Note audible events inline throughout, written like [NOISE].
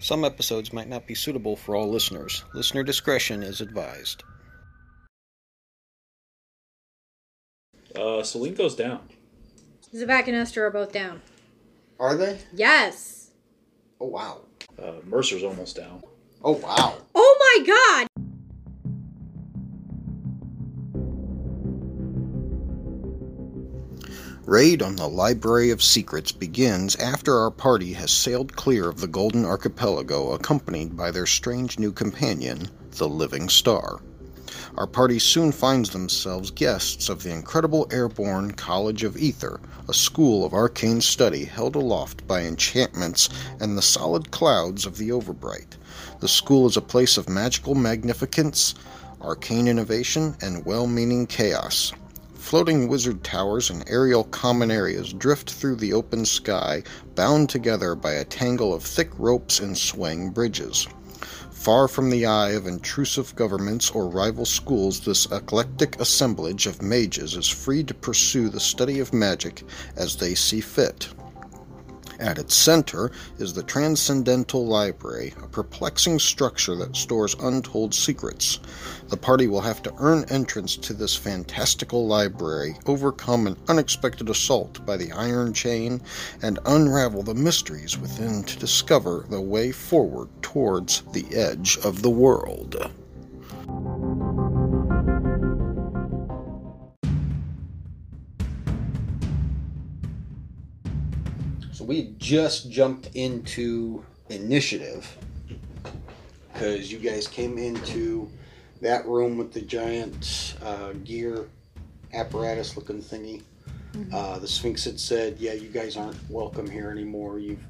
Some episodes might not be suitable for all listeners. Listener discretion is advised. Uh, Celine goes down. Zabak and Esther are both down. Are they? Yes. Oh wow. Uh, Mercer's almost down. Oh wow. Oh my god! Raid on the Library of Secrets begins after our party has sailed clear of the Golden Archipelago accompanied by their strange new companion, the Living Star. Our party soon finds themselves guests of the incredible airborne College of Ether, a school of arcane study held aloft by enchantments and the solid clouds of the Overbright. The school is a place of magical magnificence, arcane innovation, and well meaning chaos. Floating wizard towers and aerial common areas drift through the open sky, bound together by a tangle of thick ropes and swaying bridges. Far from the eye of intrusive governments or rival schools, this eclectic assemblage of mages is free to pursue the study of magic as they see fit. At its center is the Transcendental Library, a perplexing structure that stores untold secrets. The party will have to earn entrance to this fantastical library, overcome an unexpected assault by the Iron Chain, and unravel the mysteries within to discover the way forward towards the edge of the world. We just jumped into initiative because you guys came into that room with the giant uh, gear apparatus looking thingy. Uh, the Sphinx had said, Yeah, you guys aren't welcome here anymore. You've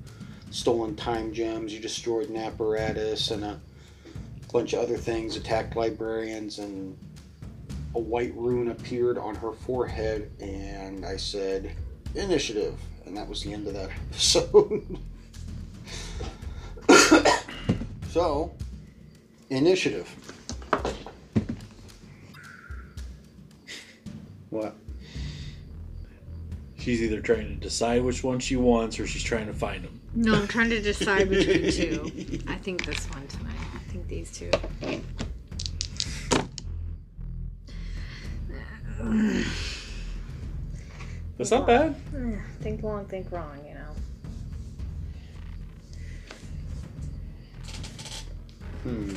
stolen time gems, you destroyed an apparatus, and a bunch of other things, attacked librarians, and a white rune appeared on her forehead. And I said, Initiative. And that was the end of that episode. so, initiative. What? She's either trying to decide which one she wants or she's trying to find them. No, I'm trying to decide between two. I think this one tonight. I think these two. That's not bad. Think long, think wrong, you know. Hmm.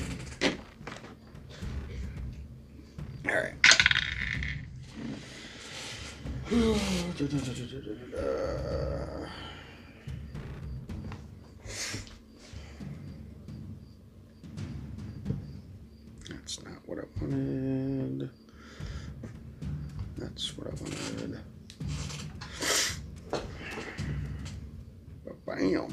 All right. That's not what I wanted. That's what I wanted. Bam.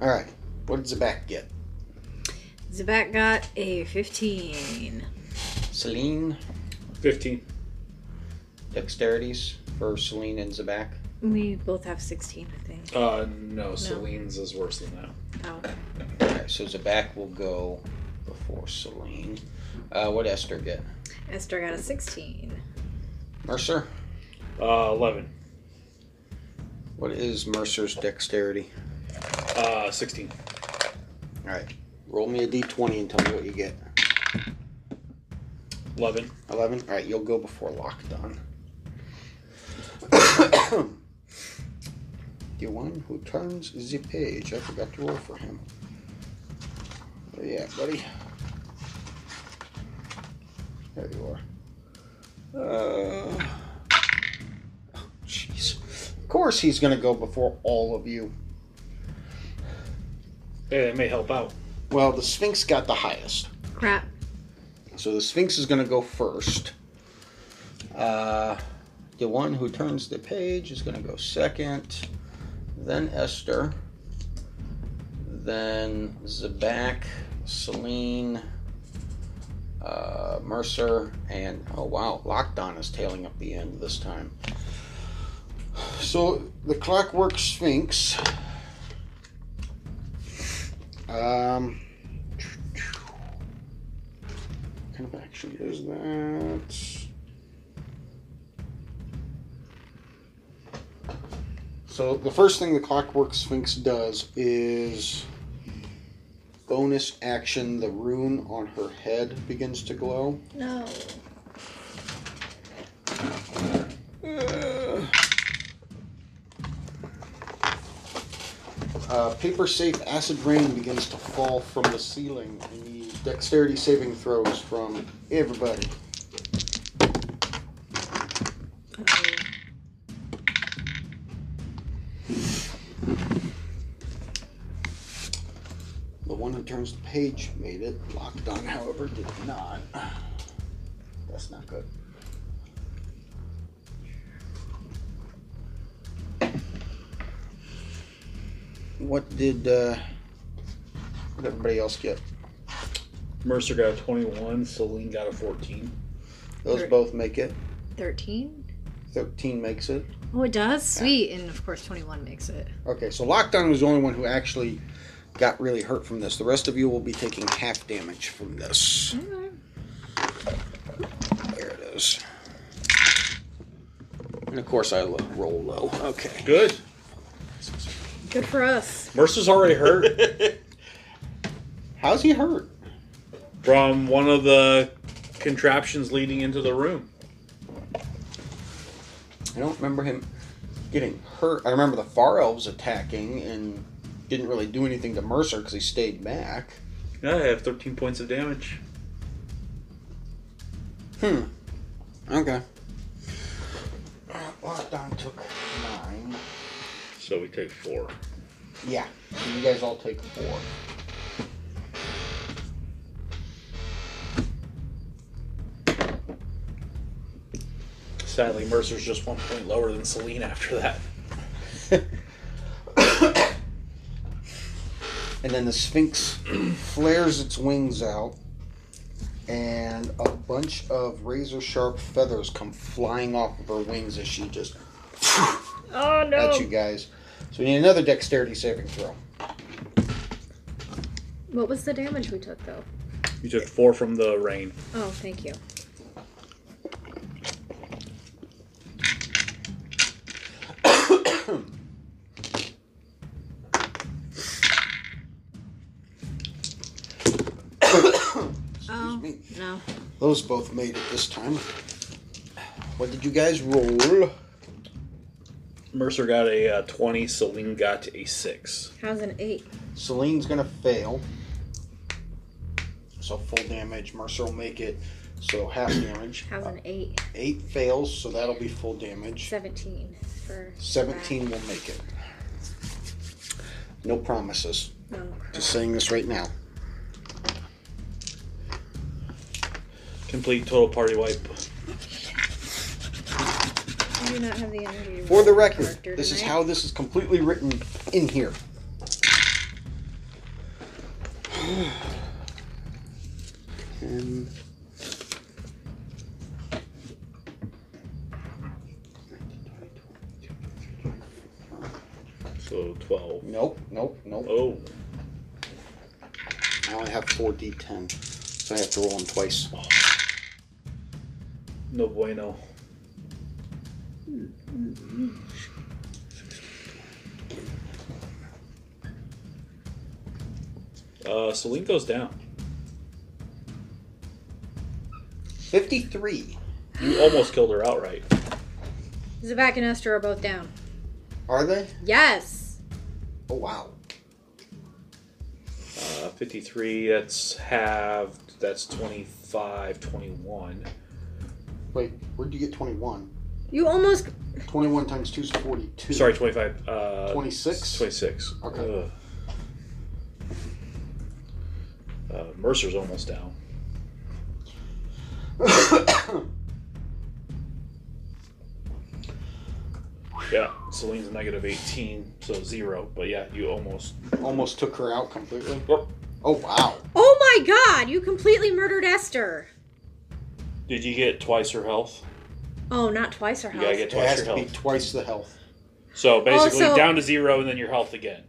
All right. What did Zabak get? Zabak got a 15. Celine, 15. dexterities for Celine and Zabak. We both have 16, I think. Uh, no, Celine's is worse than that. Oh. Alright, so Zabak will go before Celine. Uh, what Esther get? Esther got a 16. Mercer? Uh, 11. What is Mercer's dexterity? Uh, 16. Alright, roll me a d20 and tell me what you get. 11. 11? Alright, you'll go before Lockdown. The one who turns the page. I forgot to roll for him. Where you at, buddy? There you are. Uh, oh, jeez. Of course he's going to go before all of you. Hey, that may help out. Well, the Sphinx got the highest. Crap. So the Sphinx is going to go first. Uh, the one who turns the page is going to go second. Then Esther. Then Zabak, Celine, uh, Mercer, and oh wow, Lockdown is tailing up the end this time. So the Clockwork Sphinx. Um, what kind of action is that? So the first thing the Clockwork Sphinx does is bonus action. The rune on her head begins to glow. No. Uh, paper safe acid rain begins to fall from the ceiling. Need dexterity saving throws from everybody. The one turns the page made it. Lockdown, however, did not. That's not good. What did uh, what did everybody else get? Mercer got a 21. Celine got a 14. Those Right. both make it. 13? Thirteen makes it. Oh, it does? Sweet. And of course, 21 makes it. Okay, so Lockdown was the only one who actually got really hurt from this. The rest of you will be taking half damage from this. There it is. And of course, I lo- roll low. Okay. Good. Good for us. Mercer's already hurt [LAUGHS] How's he hurt? from one of the contraptions leading into the room. I don't remember him getting hurt. I remember the Far Elves attacking and didn't really do anything to Mercer because he stayed back. Yeah, I have 13 points of damage. Hmm. Okay. Lockdown took nine. So we take four. Yeah. So you guys all take four. Sadly, Mercer's just one point lower than Celine after that. [LAUGHS] And then the Sphinx flares its wings out, and a bunch of razor sharp feathers come flying off of her wings as she just Oh, no. at you guys. So we need another dexterity saving throw. What was the damage we took, though? You took four from the rain. Oh, thank you. Oh, me. No. Those both made it this time. What did you guys roll? Mercer got a uh, 20, Celine got a 6. How's an 8? Celine's gonna fail. So full damage. Mercer will make it. So half damage. How's an 8? Eight fails, so that'll be full damage. 17 for. 17 will make it. No promises. Crap. Just saying this right now. Complete total party wipe. I do not have the energy. to For the a record, character this is tonight. how this is completely written in here. Ten. So 12. Nope, nope, nope. Oh, Now I only have four d10, so I have to roll them twice. Oh. No bueno. Uh, Celine goes down. 53. You almost killed her outright. Zabak and Esther are both down. Are they? Yes. Oh, wow. Uh, 53, that's halved. That's 25, 21. Wait, where'd you get 21? You almost. 21 times 2 is 42. Sorry, 25. Uh, 26? 26. Okay. Ugh. Uh, Mercer's almost down. [COUGHS] Yeah, Celine's negative 18, so zero. But yeah, you almost. Almost took her out completely. Yep. Oh, wow. Oh my god! You completely murdered Esther. Did you get twice her health? Oh, not twice her You health. gotta get It twice has her to be health. twice the health. So oh, basically, Also- down to zero, and then your health again.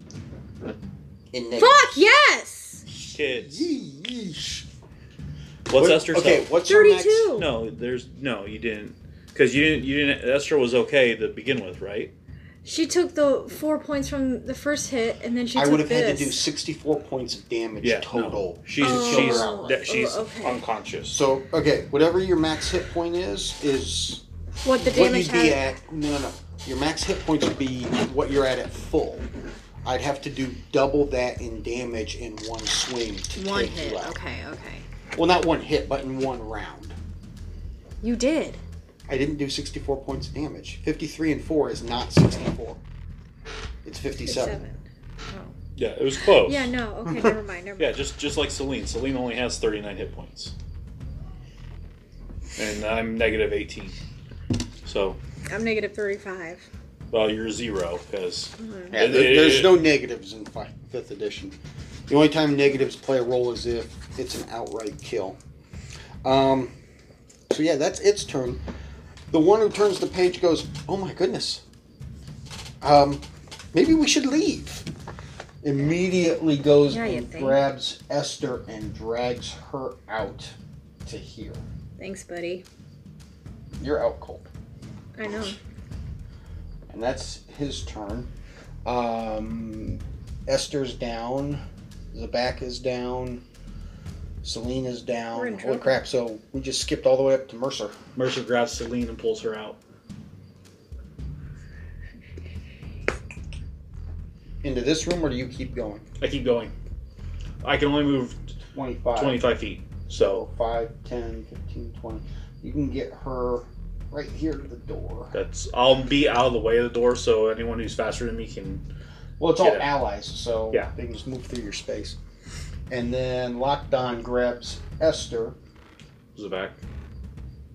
In neg- Fuck yes. Kids. Yeesh. What's What- Esther's Okay, health? what's her next? Thirty-two. No, there's no. You didn't. Because you didn't. You didn't. Esther was okay to begin with, right? She took the four points from the first hit, and then she took this I took would have this. had to do 64 points of damage Yeah. total. No. She's Oh. she's Oh, that- she's oh, okay. unconscious. So, okay, whatever your max hit point is, is what the what damage you'd be had. at. No, no, no. Your max hit points would be what you're at at full. I'd have to do double that in damage in one swing to One take hit. you out. Okay, okay. Well, not one hit, but in one round. You did. I didn't do 64 points of damage. 53 and 4 is not 64. It's 57. Seven. Yeah, it was close. Yeah, no. Okay, never mind. Never [LAUGHS] Yeah, mind. just just like Celine. Celine only has 39 hit points, and I'm negative 18. So, I'm negative thirty-five. well, you're zero because Yeah, there- there's no negatives in fi- 5th edition. The only time negatives play a role is if it's an outright kill. Um, so yeah, that's its turn. The one who turns the page goes, "Oh my goodness, um, maybe we should leave." Immediately goes Yeah, and think. grabs Esther and drags her out to here. Thanks, buddy. You're out cold. I know. and that's his turn. Um, Esther's down. Zabak is down. Celine's down. We're in Holy trouble. crap! So we just skipped all the way up to Mercer. Mercer grabs Celine and pulls her out. Into this room, or do you keep going? I keep going. I can only move 25. 25 feet. So So 5, 10, 15, 20. You can get her right here to the door. that's I'll be out of the way of the door so anyone who's faster than me can. Well, it's all Get it. allies, so Yeah. they can just move through your space. And then Lockdown grabs Esther. Zabak.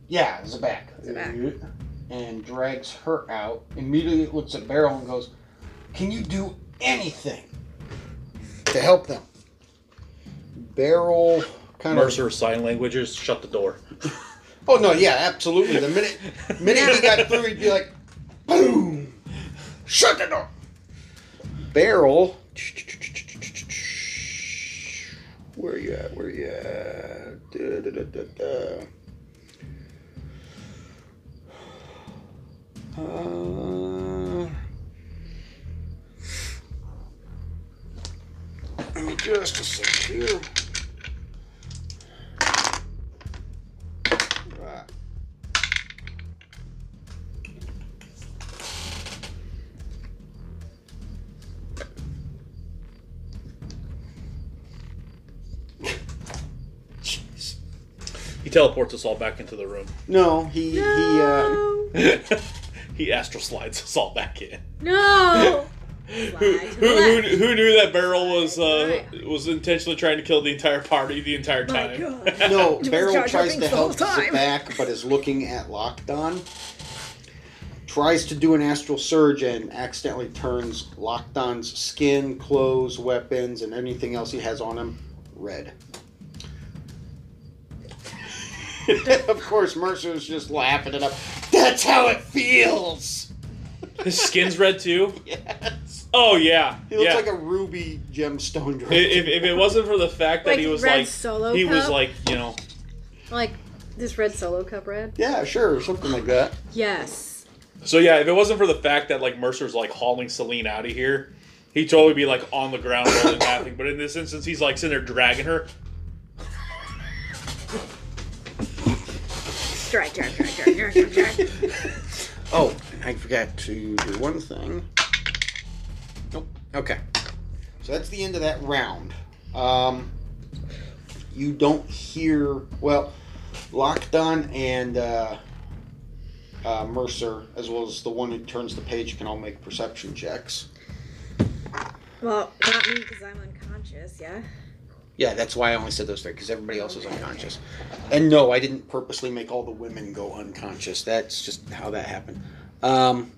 Yeah, Zabak. Zabak. And drags her out. Immediately looks at Beryl and goes, Can you do anything to help them? Beryl kind of. Mercer sign languages. Shut the door. [LAUGHS] Oh, no, yeah, absolutely. The minute, minute he got through, he'd be like, Boom! Shut the door! Beryl. Where you at? Where you at? Da, da, da. Uh, just a sec here. Teleports us all back into the room. No, he he uh, [LAUGHS] he astral slides us all back in. no. [LAUGHS] Who, who, who, who knew that Beryl was uh, was intentionally trying to kill the entire party the entire time? [LAUGHS] No. was Beryl Jar Jar tries to Binks the whole help time. back, but is looking at Lockdown. Tries to do an astral surge and accidentally turns Lockdown's skin, clothes, weapons, and anything else he has on him red. [LAUGHS] of course, Mercer's just laughing it up. That's how it feels. His skin's red too. [LAUGHS] Yes. Oh yeah, He looks yeah. like a ruby gemstone dragon. if, if it wasn't for the fact that Like he was red like solo he was like you know Like this red solo cup red? yeah, sure, something like that. Yes. so yeah if it wasn't for the fact that like Mercer's like hauling Celine out of here he'd totally be like on the ground rolling laughing [COUGHS] but in this instance he's like sitting there dragging her Drag, drag, drag, drag. Oh, I forgot to do one thing. Nope. Okay. So that's the end of that round. Um, you don't hear well, Lockdown and uh, uh, Mercer, as well as the one who turns the page, can all make perception checks. Well, not me because I'm unconscious. Yeah. Yeah, that's why I only said those three because everybody else is unconscious. And no, I didn't purposely make all the women go unconscious. That's just how that happened. Um,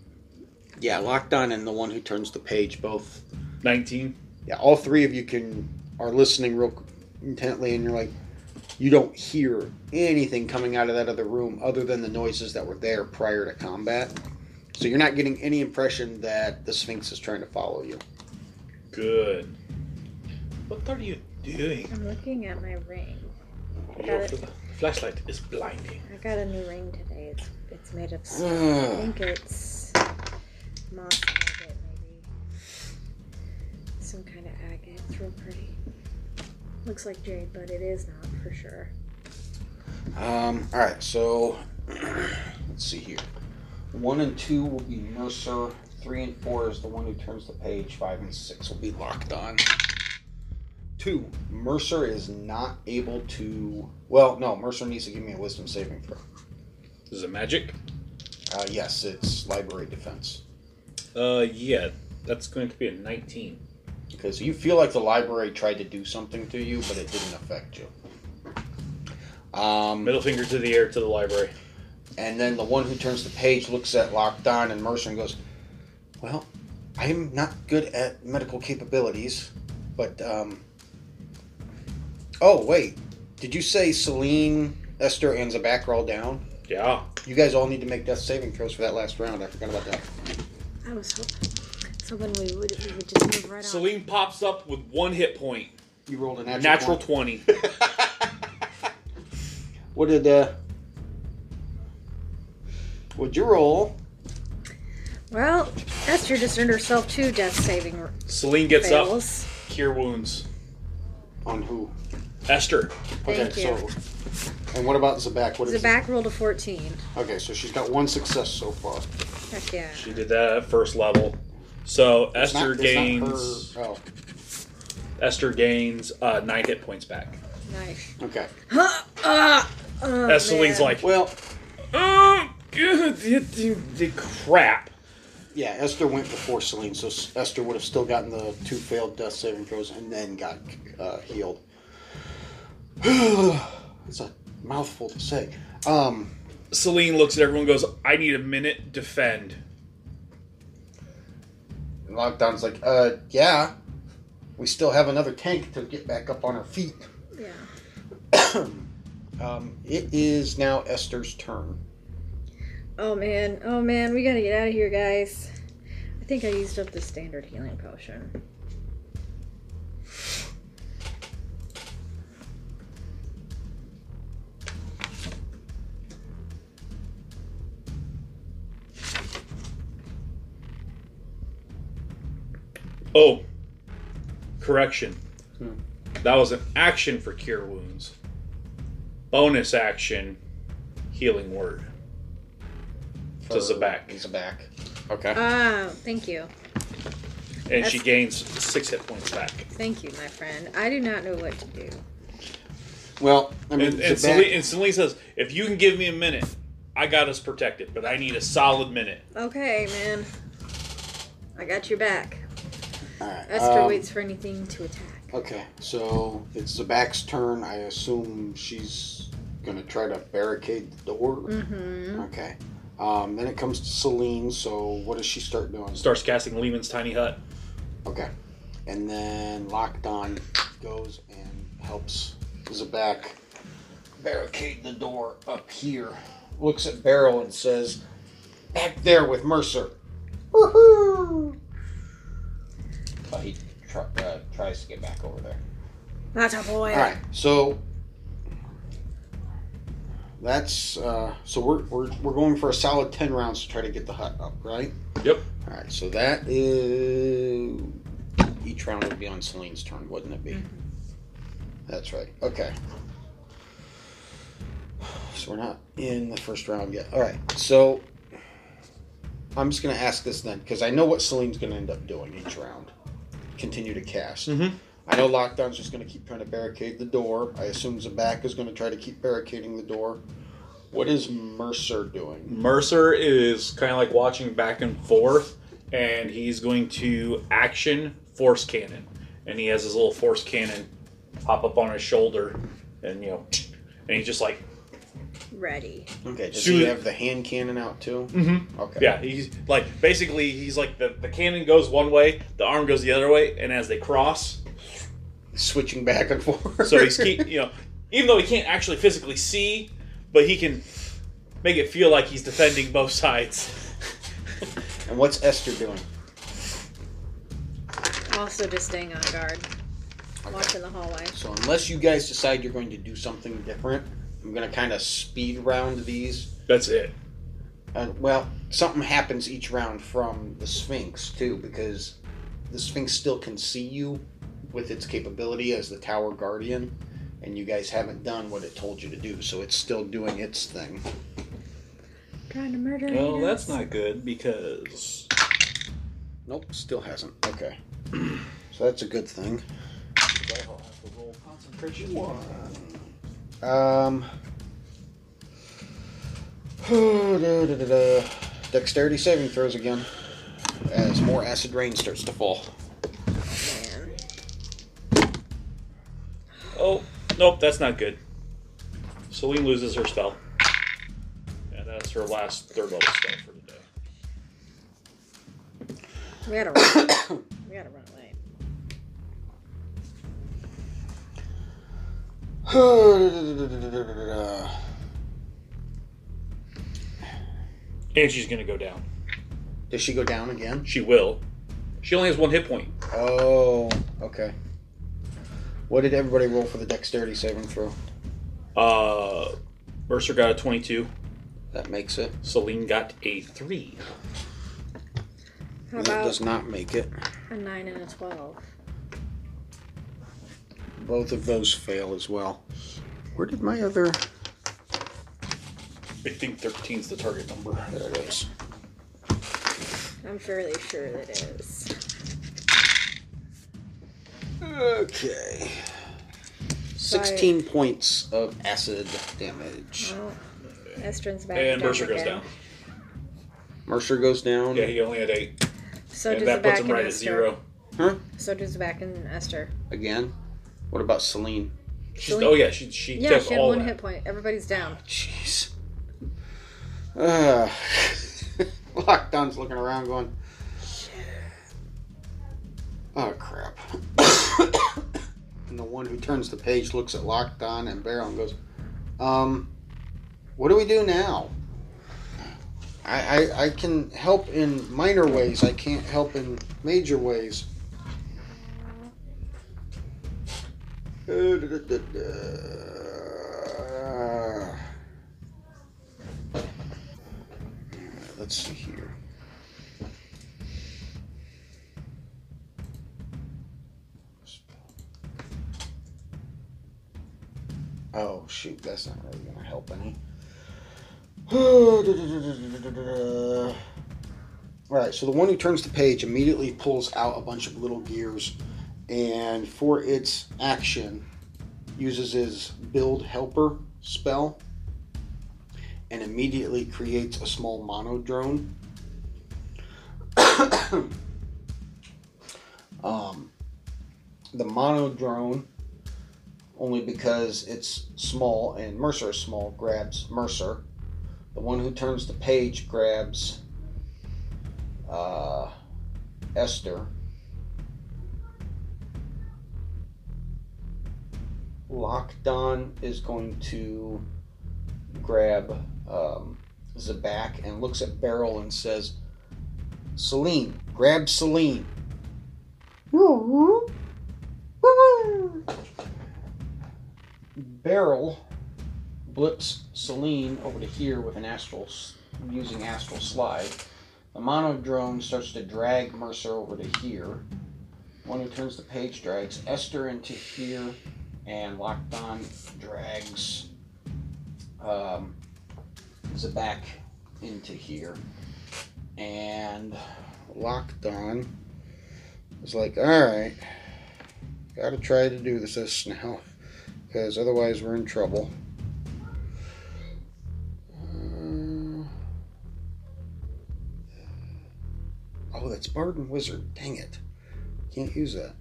yeah, Lockdown and the one who turns the page both. 19 Yeah, all three of you can are listening real intently, and you're like, you don't hear anything coming out of that other room other than the noises that were there prior to combat. So you're not getting any impression that the Sphinx is trying to follow you. Good. What are you doing? I'm looking at my ring. Your fl- flashlight is blinding. I got a new ring today. It's it's made of. s- I Ugh. think it's moss agate, maybe. Some kind of agate. It's real pretty. Looks like jade, but it is not for sure. Um, all right, so [CLEARS THROAT] let's see here. One and two will be Mercer. Three and four is the one who turns the page. Five and six will be Lockdown. Two, Mercer is not able to. Well, no, Mercer needs to give me a wisdom saving throw. Is it magic? Uh, yes, it's library defense. Uh, yeah. That's going to be a 19. Because you feel like the library tried to do something to you, but it didn't affect you. Um, Middle finger to the air to the library. And then the one who turns the page looks at Lockdown and Mercer and goes, Well, I'm not good at medical capabilities, but, um. Oh, wait. Did you say Celine, Esther, and Zabak are all down? Yeah. You guys all need to make death saving throws for that last round. I forgot about that. I was hoping. So when we would we would just move right on. Celine pops up with one hit point. You rolled a natural, Natural 20. 20. [LAUGHS] What did, uh. What'd you roll? Well, Esther just earned herself two death saving r- Celine gets up, fails. cure wounds. On who? Esther. Thank you. so. And what about Zabak? What is Zabak rolled a 14. Okay, so she's got one success so far. Heck yeah. She did that at first level. So It's Esther not- it's not gains her- Oh, Esther gains uh, nine hit points back. Nice. okay. Huh, uh, oh, As man. like, Well, oh, good, the, the, the crap. yeah, Esther went before Celine, so S- Esther would have still gotten the two failed death saving throws and then got uh, healed. [SIGHS] it's a mouthful to say. Um, Celine looks at everyone and goes, I need a minute, defend. and Lockdown's like, uh, yeah, we still have another tank to get back up on our feet. Yeah. [COUGHS] Um, it is now Esther's turn. Oh man. Oh man. We gotta get out of here, guys. I think I used up the standard healing potion. Oh, correction. Hmm. That was an action for cure wounds. Bonus action, healing word. To Zabak. Zabak. Okay. Ah, thank you. And she gains six hit points back. Thank you, my friend. I do not know what to do. well, I mean, And, and, Zabak- Celine, and Celine says, if you can give me a minute, I got us protected, but I need a solid minute. Okay, man. I got your back. All right, Esther um, waits for anything to attack. Okay, so it's Zabak's turn. I assume she's gonna try to barricade the door. Mm-hmm. Okay. Um, then it comes to Celine. So what does she start doing? Starts casting Leomund's tiny hut. Okay. And then Lockdown goes and helps Zabak barricade the door up here. Looks at Beryl and says, "Back there with Mercer." Woohoo! But he try, uh, tries to get back over there. That's a boy. All right, so that's uh, so we're, we're we're going for a solid ten rounds to try to get the hut up, right? Yep. All right, so that is each round would be on Celine's turn, wouldn't it be? That's right. Okay. So we're not in the first round yet. All right, so I'm just gonna ask this then because I know what Celine's gonna end up doing each round. Continue to cast. Mm-hmm. I know Lockdown's just going to keep trying to barricade the door. I assume Zabak is going to try to keep barricading the door. What is Mercer doing? Mercer is kind of like watching back and forth, and he's going to action force cannon, and he has his little force cannon pop up on his shoulder, and you know, and he's just like, Ready. Okay, does Shoot. he have the hand cannon out too? mm-hmm. Okay. yeah, he's like basically he's like the the cannon goes one way, the arm goes the other way, and as they cross, Switching back and forth. so he's keep [LAUGHS] you know, even though he can't actually physically see, but he can make it feel like he's defending both sides. [LAUGHS] And what's Esther doing? Also, just staying on guard, watching the hallway. So unless you guys decide you're going to do something different, I'm gonna kind of speed round these. That's it. Uh, well, something happens each round from the Sphinx too, because the Sphinx still can see you with its capability as the Tower Guardian, and you guys haven't done what it told you to do, so it's still doing its thing. Trying to murder. Well, us. that's not good because Nope, still hasn't. Okay, [CLEARS THROAT] so that's a good thing. I'll have to roll concentration. Um. [SIGHS] Dexterity saving throws again as more acid rain starts to fall. Oh, nope, that's not good. Celine loses her spell. And that's her last third level spell for today. We gotta run. [COUGHS] we gotta run away. And she's gonna go down. Does she go down again? She will. She only has one hit point. Oh, okay. What did everybody roll for the dexterity saving throw? Uh, Mercer got a 22. That makes it. Celine got a 3. How That about does not make it. a nine and a twelve? Both of those fail as well. Where did my other? I think 13's the target number. There it is. I'm fairly sure that it is. Okay. Sixteen points of acid damage. Well, Estrin's back. And down Mercer goes again. down. Mercer goes down. Yeah, he only had 8. So and does that the puts back him and right at Esther. 0. Huh? So does the back and Esther. Again. What about Celine? She's, Celine- oh, yeah, she, she Yeah, took she had all one that. hit point. Everybody's down. Jeez. Uh, [LAUGHS] Lockdown's looking around going, oh crap. [COUGHS] and the one who turns the page looks at Lockdown and Beryl and goes, um, what do we do now? I, I, I can help in minor ways. I can't help in major ways. Let's see here. Oh shoot, that's not really gonna help any. [SIGHS] Alright, so the one who turns the page immediately pulls out a bunch of little gears and for its action uses his build helper spell and immediately creates a small mono drone. [COUGHS] um, the mono drone, only because it's small and Mercer is small, grabs Mercer. The one who turns the page grabs uh, Esther. Lockdown is going to grab um, Zabak and looks at Beryl and says, Celine, grab Celine. Beryl blips Celine over to here with an astral, using astral slide. The mono drone starts to drag Mercer over to here. One who turns the page drags Esther into here, and Lockdown drags um, Zabak into here. And Lockdown is like, alright, gotta try to do this now, because otherwise we're in trouble. Uh, oh, that's Bard and Wizard. Dang it. Can't use that.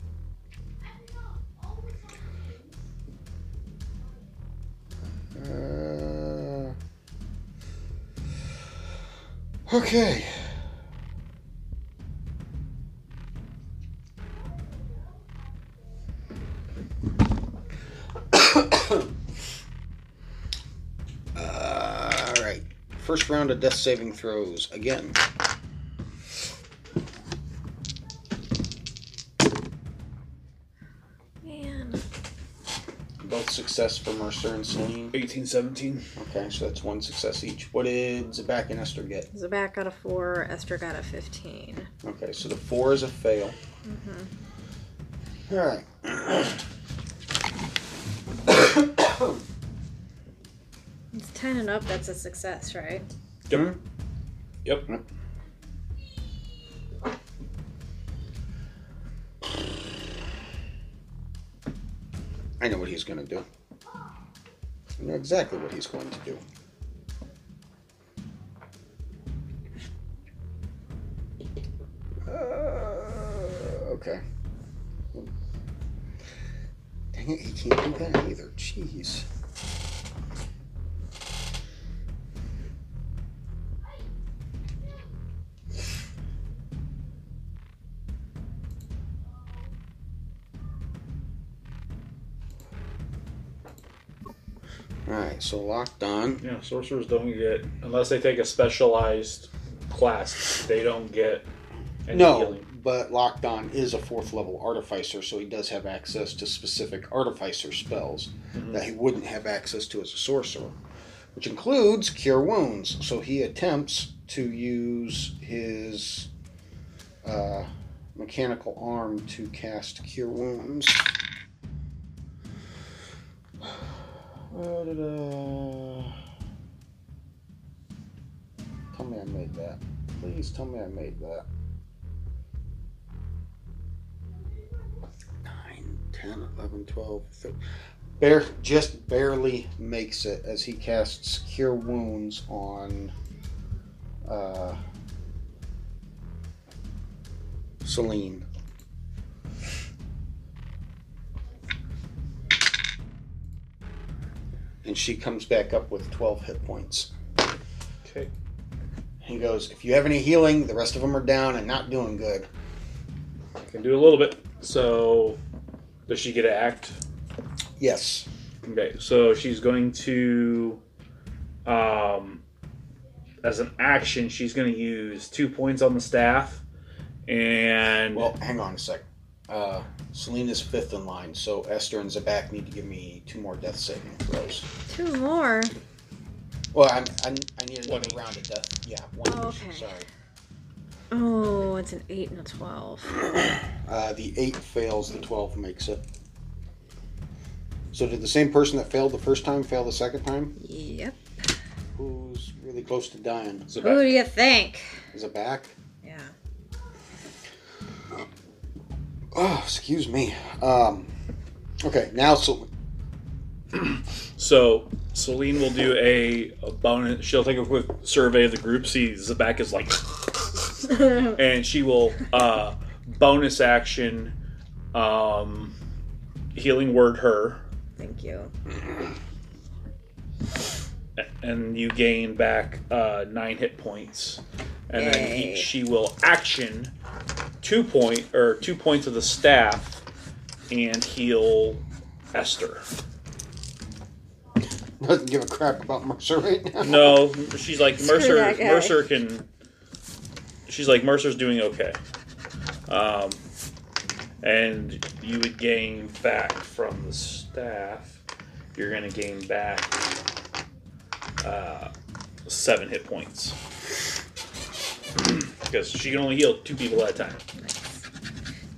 Uh, okay. [COUGHS] Uh, all right. First round of death saving throws again. Success for Mercer and Celine. 18, 17. Okay, so that's one success each. What did Zabak and Esther get? Zabak got a four. Esther got a fifteen. Okay, so the four is a fail. Mm-hmm. All right. [COUGHS] It's ten and up. That's a success, right? Yep. Yep. I know what he's going to do. I know exactly what he's going to do. Uh, okay. Dang it, he can't do that either. Jeez. So Lockdown. Yeah, sorcerers don't get unless they take a specialized class. They don't get any No, healing. but Lockdown is a fourth level artificer, so he does have access to specific artificer spells Mhm. that he wouldn't have access to as a sorcerer, which includes cure wounds. So he attempts to use his uh, mechanical arm to cast cure wounds. Uh, Tell me I made that. Please tell me I made that. 9, 10, 11, 12, 13. Bare, just barely makes it as he casts Cure Wounds on uh, Celine. And she comes back up with 12 hit points. Okay. He goes, If you have any healing, the rest of them are down and not doing good. I can do a little bit. So, does she get to act? Yes. Okay, so she's going to, um, as an action, she's going to use two points on the staff, and Well, hang on a sec. Uh, Celine's fifth in line, so Esther and Zabak need to give me two more death saving throws. Two more. Well, I'm, I'm, I need One another each. round of death. Yeah, one Oh, each. okay. Sorry. Oh, it's an eight and a twelve. Uh, the eight fails, the twelve makes it. So did the same person that failed the first time fail the second time? Yep. Who's really close to dying? so Who do you think? Is Oh, excuse me. Um, okay, now [CLEARS THROAT] so So Celine will do a, a bonus. She'll take a quick survey of the group. See, Zabak is like, [LAUGHS] and she will uh, bonus action, um, healing word her, Thank you. and you gain back uh, nine hit points. And then he, she will action two point or two points of the staff and heal Esther. doesn't give a crap about Mercer right now. No, she's like Mercer. Mercer can. She's like Mercer's doing okay, um, and you would gain back from the staff. You're going to gain back uh, seven hit points because she can only heal two people at a time.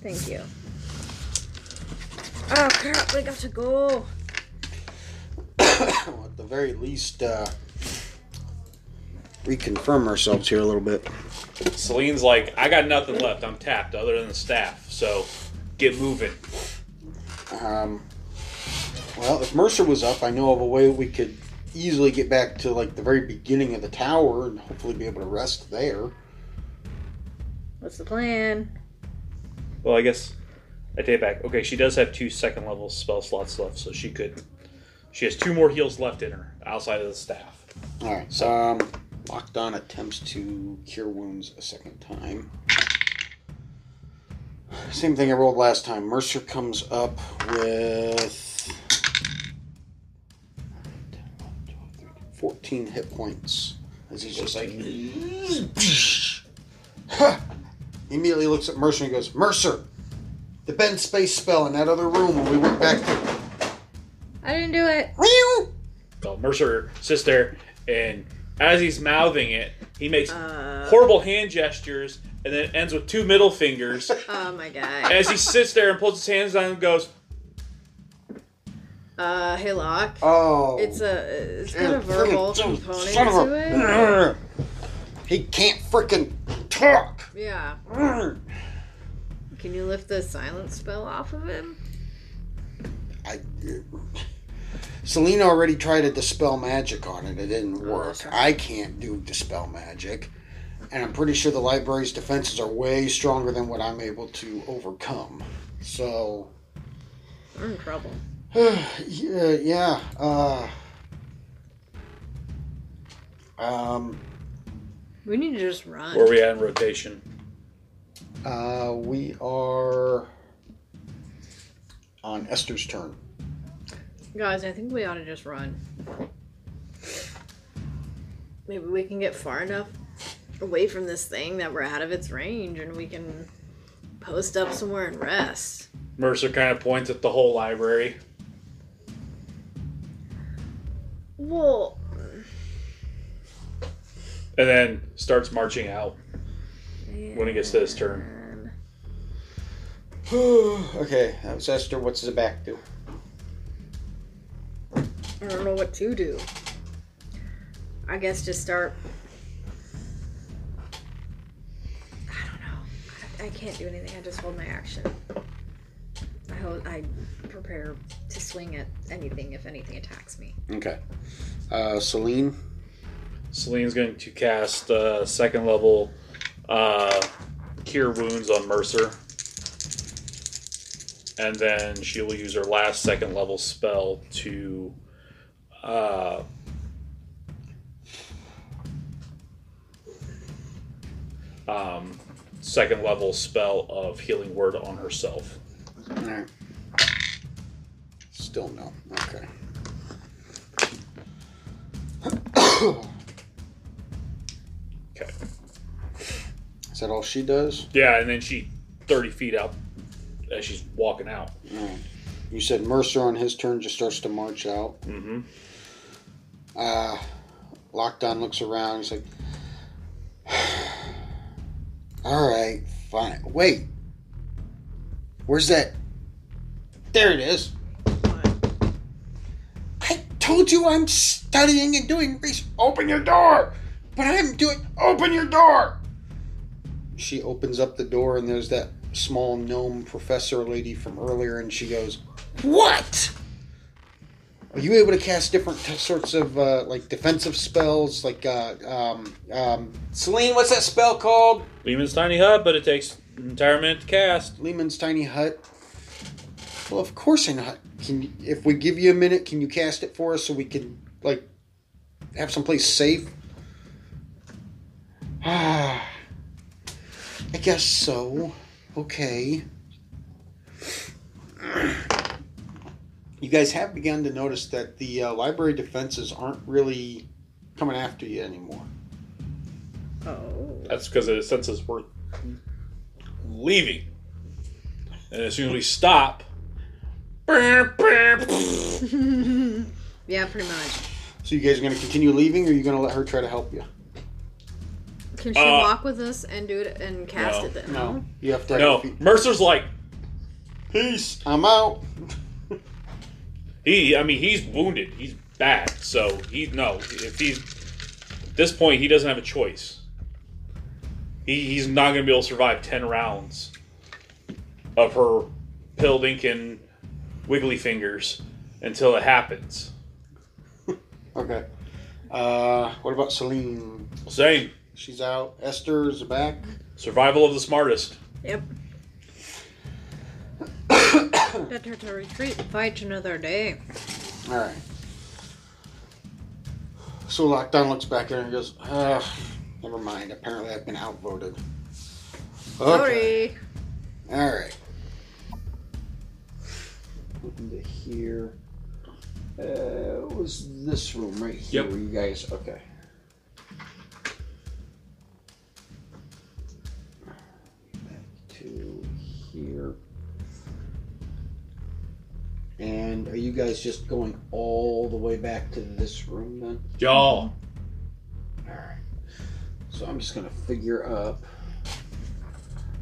Thank you. Oh crap! We got to go. Well, [COUGHS] at the very least, uh, reconfirm ourselves here a little bit. Celine's like, I got nothing left. I'm tapped other than the staff. So get moving. Um, well, if Mercer was up, I know of a way we could easily get back to like the very beginning of the tower and hopefully be able to rest there. What's the plan? Well, I guess I take it back. Okay, she does have two second level spell slots left, so she could. She has two more heals left in her outside of the staff. All right. So, um, Lockdown attempts to cure wounds a second time. Same thing I rolled last time. Mercer comes up with 14 hit points. As he's just like. Ha! He immediately looks at Mercer and goes, Mercer! The bend space spell in that other room when we went back to. I didn't do it. So Mercer sits there, and as he's mouthing it, he makes Uh, horrible hand gestures, and then ends with two middle fingers. [LAUGHS] oh my god. as he sits there and pulls his hands down and goes, Uh, hey, Locke. Oh. It's a it's got a verbal component Son of to a- it. [LAUGHS] He can't freaking talk. Yeah. Can you lift the silence spell off of him? I, Celine already tried to dispel magic on it. It didn't Oh, work. right. I can't do dispel magic. And I'm pretty sure the library's defenses are way stronger than what I'm able to overcome. So, We're in trouble. [SIGHS] yeah, yeah. Uh, um, We need to just run. "Where are we at in rotation?" uh, we are on Esther's turn. Guys, I think we ought to just run. Maybe we can get far enough away from this thing that we're out of its range and we can post up somewhere and rest. Mercer kind of points at the whole library. Well, and then starts marching out when he gets to his turn. [SIGHS] okay, that was Esther. What's Zabak do? I don't know what to do. I guess just start. I don't know. I, I can't do anything. I just hold my action. I hold. I prepare to swing at anything if anything attacks me. Okay. Uh, Celine. Celine's going to cast uh, second level uh, Cure Wounds on Mercer. And then she will use her last second level spell to. Uh, um, second level spell of Healing Word on herself. Alright. Still no. Okay. [COUGHS] [COUGHS] Okay. Is that all she does? Yeah, and then she 30 feet out as she's walking out. Alright. You said Mercer on his turn just starts to march out. Mm-hmm. Uh, Lockdown looks around. He's like, [SIGHS] "All right, fine. Wait, where's that? There it is. I told you I'm studying and doing research. Open your door. But I'm doing. Open your door. She opens up the door and there's that small gnome professor lady from earlier, and she goes, "What?" Are you able to cast different t- sorts of uh, like defensive spells? Like, uh, um, um, Celine, what's that spell called? Leomund's Tiny Hut, but it takes an entire minute to cast. Leomund's Tiny Hut. Well, of course I know. Can you, if we give you a minute, can you cast it for us so we can like have someplace safe? Ah, I guess so. Okay. You guys have begun to notice that the uh, library defenses aren't really coming after you anymore. Oh. That's because it senses we're leaving. And as soon as we stop, [LAUGHS] yeah, pretty much. So you guys are going to continue leaving, or are you going to let her try to help you? Can she Uh, walk with us and do it and cast no. it then? No, you have to. No, feet- Mercer's like, peace. I'm out. He, I mean, he's wounded. He's bad. So he, no, if he's at this point, he doesn't have a choice. He, he's not going to be able to survive ten rounds of her pilled ink and wiggly fingers until it happens. [LAUGHS] Okay. Uh, what about Celine? Same She's out. Esther's back. survival of the smartest. Yep. [COUGHS] Better to retreat and fight another day. All right. So Lockdown looks back at her and goes, Ugh, never mind. Apparently I've been outvoted. Okay. Sorry. All right. Looking to here. Uh, it was this room right here? Yep. Where you guys? Okay. And are you guys just going all the way back to this room then? Y'all. Alright. So I'm just gonna figure up.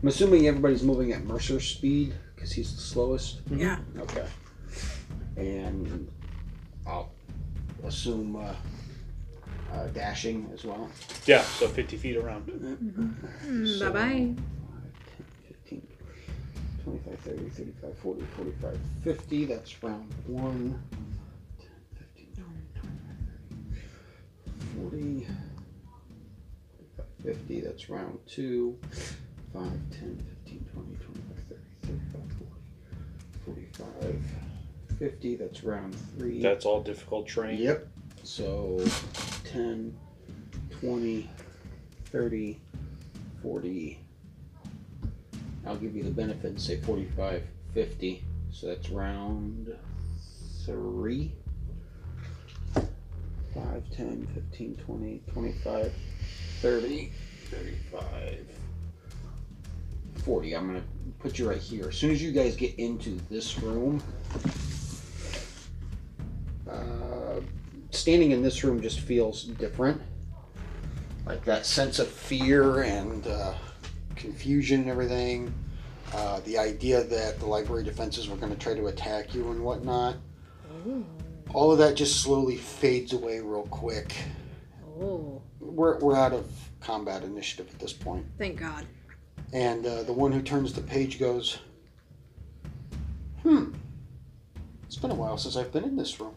I'm assuming everybody's moving at Mercer's speed because he's the slowest. Yeah. Okay. And I'll assume uh, uh, dashing as well. Yeah, so 50 feet around. Mm, So- bye bye. 15, 25, 30, 35, 40, 45, 50. That's round one. 10, 15, 20, 25, 30, 40, 45, 50. That's round two. 5, 10, 15, 20, 25, 30, 35, 40, 45, 50. That's round three. That's all difficult terrain. Yep. So 10, 20, 30, 40. I'll give you the benefit and say 45, 50. So that's round three. 5, 10, 15, 20, 25, 30, 35, 40. I'm going to put you right here. As soon as you guys get into this room, uh, standing in this room just feels different. Like that sense of fear and uh, confusion and everything. Uh, the idea that the library defenses were going to try to attack you and whatnot. All of that just slowly fades away real quick. Oh, We're, we're out of combat initiative at this point. thank God. And uh, the one who turns the page goes, Hmm, it's been a while since I've been in this room.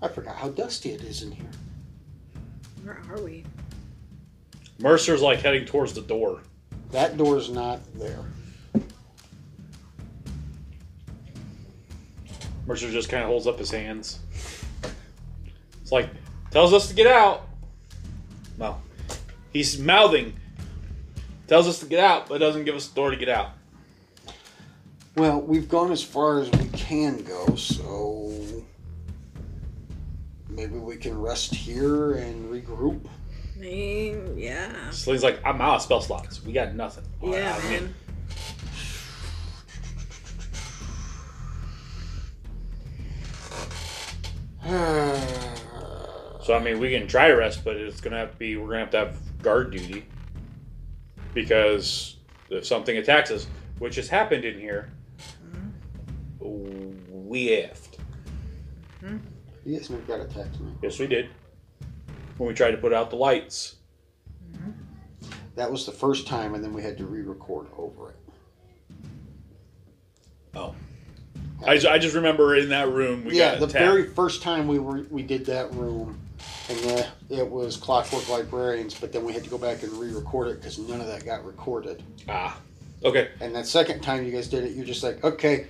I forgot how dusty it is in here. Where are we? Mercer's like heading towards the door. That door's not there. Mercer just kind of holds up his hands. It's like, tells us to get out. No. He's mouthing. Tells us to get out, but doesn't give us the door to get out. Well, we've gone as far as we can go, so maybe we can rest here and regroup. I mean, yeah. Celine's like, I'm out of spell slots. We got nothing. Yeah, I'm man. [SIGHS] So I mean, we can try to rest, but it's gonna have to be we're gonna have to have guard duty because if something attacks us, which has happened in here, mm-hmm. we effed. you guys never got attacked tonight. Yes, we did. When we tried to put out the lights, That was the first time, and then we had to re-record over it. Oh. I, ju- I just remember in that room we yeah, got the attacked. very first time we were we did that room, and the, it was Clockwork Librarians, but then we had to go back and re-record it because none of that got recorded. ah, okay. And that second time you guys did it, you're just like, okay,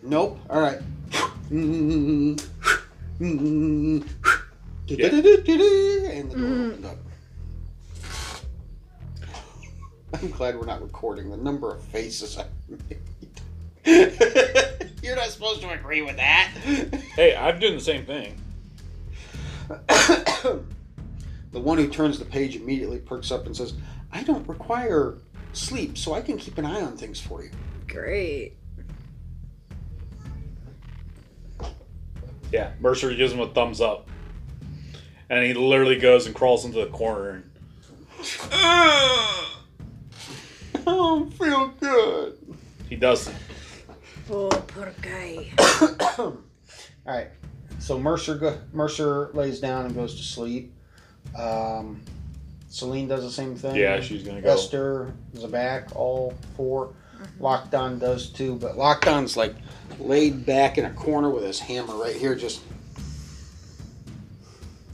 nope, all right. [LAUGHS] And the door mm-hmm. opened up. I'm glad we're not recording the number of faces I made. [LAUGHS] You're not supposed to agree with that. Hey, I'm doing the same thing. [COUGHS] the one who turns the page immediately perks up and says, I don't require sleep, so I can keep an eye on things for you. Great. Yeah, Mercer gives him a thumbs up, and he literally goes and crawls into the corner. And, [LAUGHS] I don't feel good. he doesn't. Oh, poor guy. [COUGHS] All right. So Mercer go, Mercer lays down and goes to sleep. Um, Celine does the same thing. Yeah, she's gonna go. Esther, Zabak, all 4 Lockdown does too, but Lockdown's like laid back in a corner with his hammer right here, just.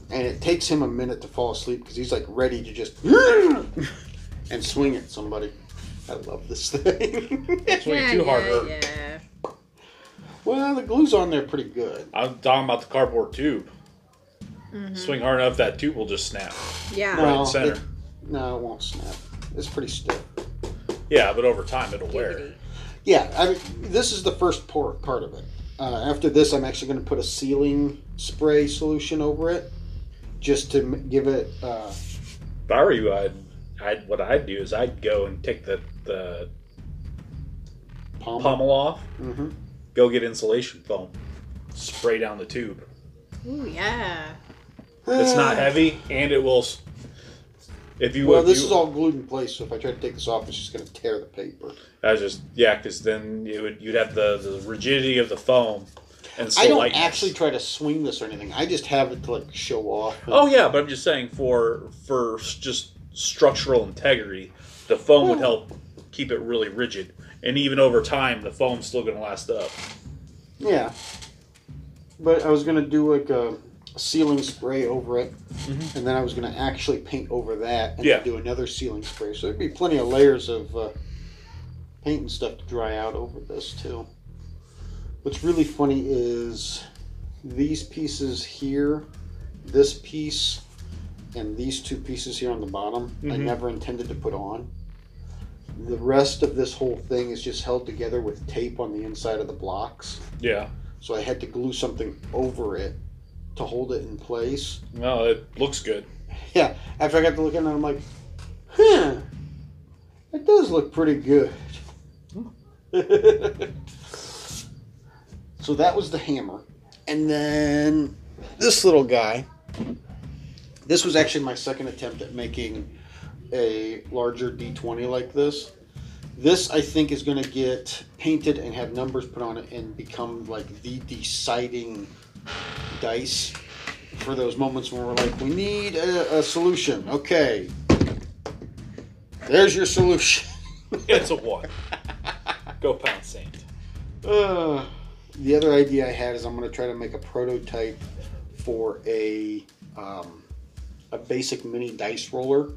And it takes him a minute to fall asleep because he's like ready to just [LAUGHS] and swing at somebody. I love this thing. Swing yeah, too hard. yeah, hurt. yeah. well, the glue's on there pretty good. I'm talking about the cardboard tube. Mm-hmm. Swing hard enough, that tube will just snap. Yeah. Right No, in center. it- no, it won't snap. It's pretty stiff. Yeah, but over time it'll wear. Yeah, I mean, this is the first part part of it. Uh, after this, I'm actually going to put a sealing spray solution over it, just to m- give it. Uh, If I were you, I'd, I'd what I'd do is I'd go and take the the palm. pommel off, hmm go get insulation foam, spray down the tube. Ooh, yeah. It's not [SIGHS] heavy, and it will. If you Well, if this you- is all glued in place, so if I try to take this off, it's just going to tear the paper. I was just yeah, because then you would you'd have the, the rigidity of the foam, and I don't lightness. actually try to swing this or anything. I just have it to like show off. Oh yeah, but I'm just saying for for just structural integrity, the foam would help keep it really rigid, and even over time, the foam's still going to last up. Yeah. But I was going to do like a sealing spray over it, Mhm. and then I was going to actually paint over that and Yeah. do another sealing spray. So there'd be plenty of layers of uh, paint and stuff to dry out over this too. What's really funny is these pieces here, this piece, and these two pieces here on the bottom, I Mhm. never intended to put on. The rest of this whole thing is just held together with tape on the inside of the blocks. Yeah. So I had to glue something over it to hold it in place. No, it looks good. Yeah, after I got to look at it, I'm like, huh, it does look pretty good. [LAUGHS] so that was the hammer. And then this little guy, this was actually my second attempt at making a larger D20 like this. This, I think, is going to get painted and have numbers put on it and become like the deciding dice for those moments when we're like, we need a, a solution. Okay. There's your solution. It's a one. Go pound sand. [LAUGHS] Uh, the other idea I had is I'm going to try to make a prototype for a um, a basic mini dice roller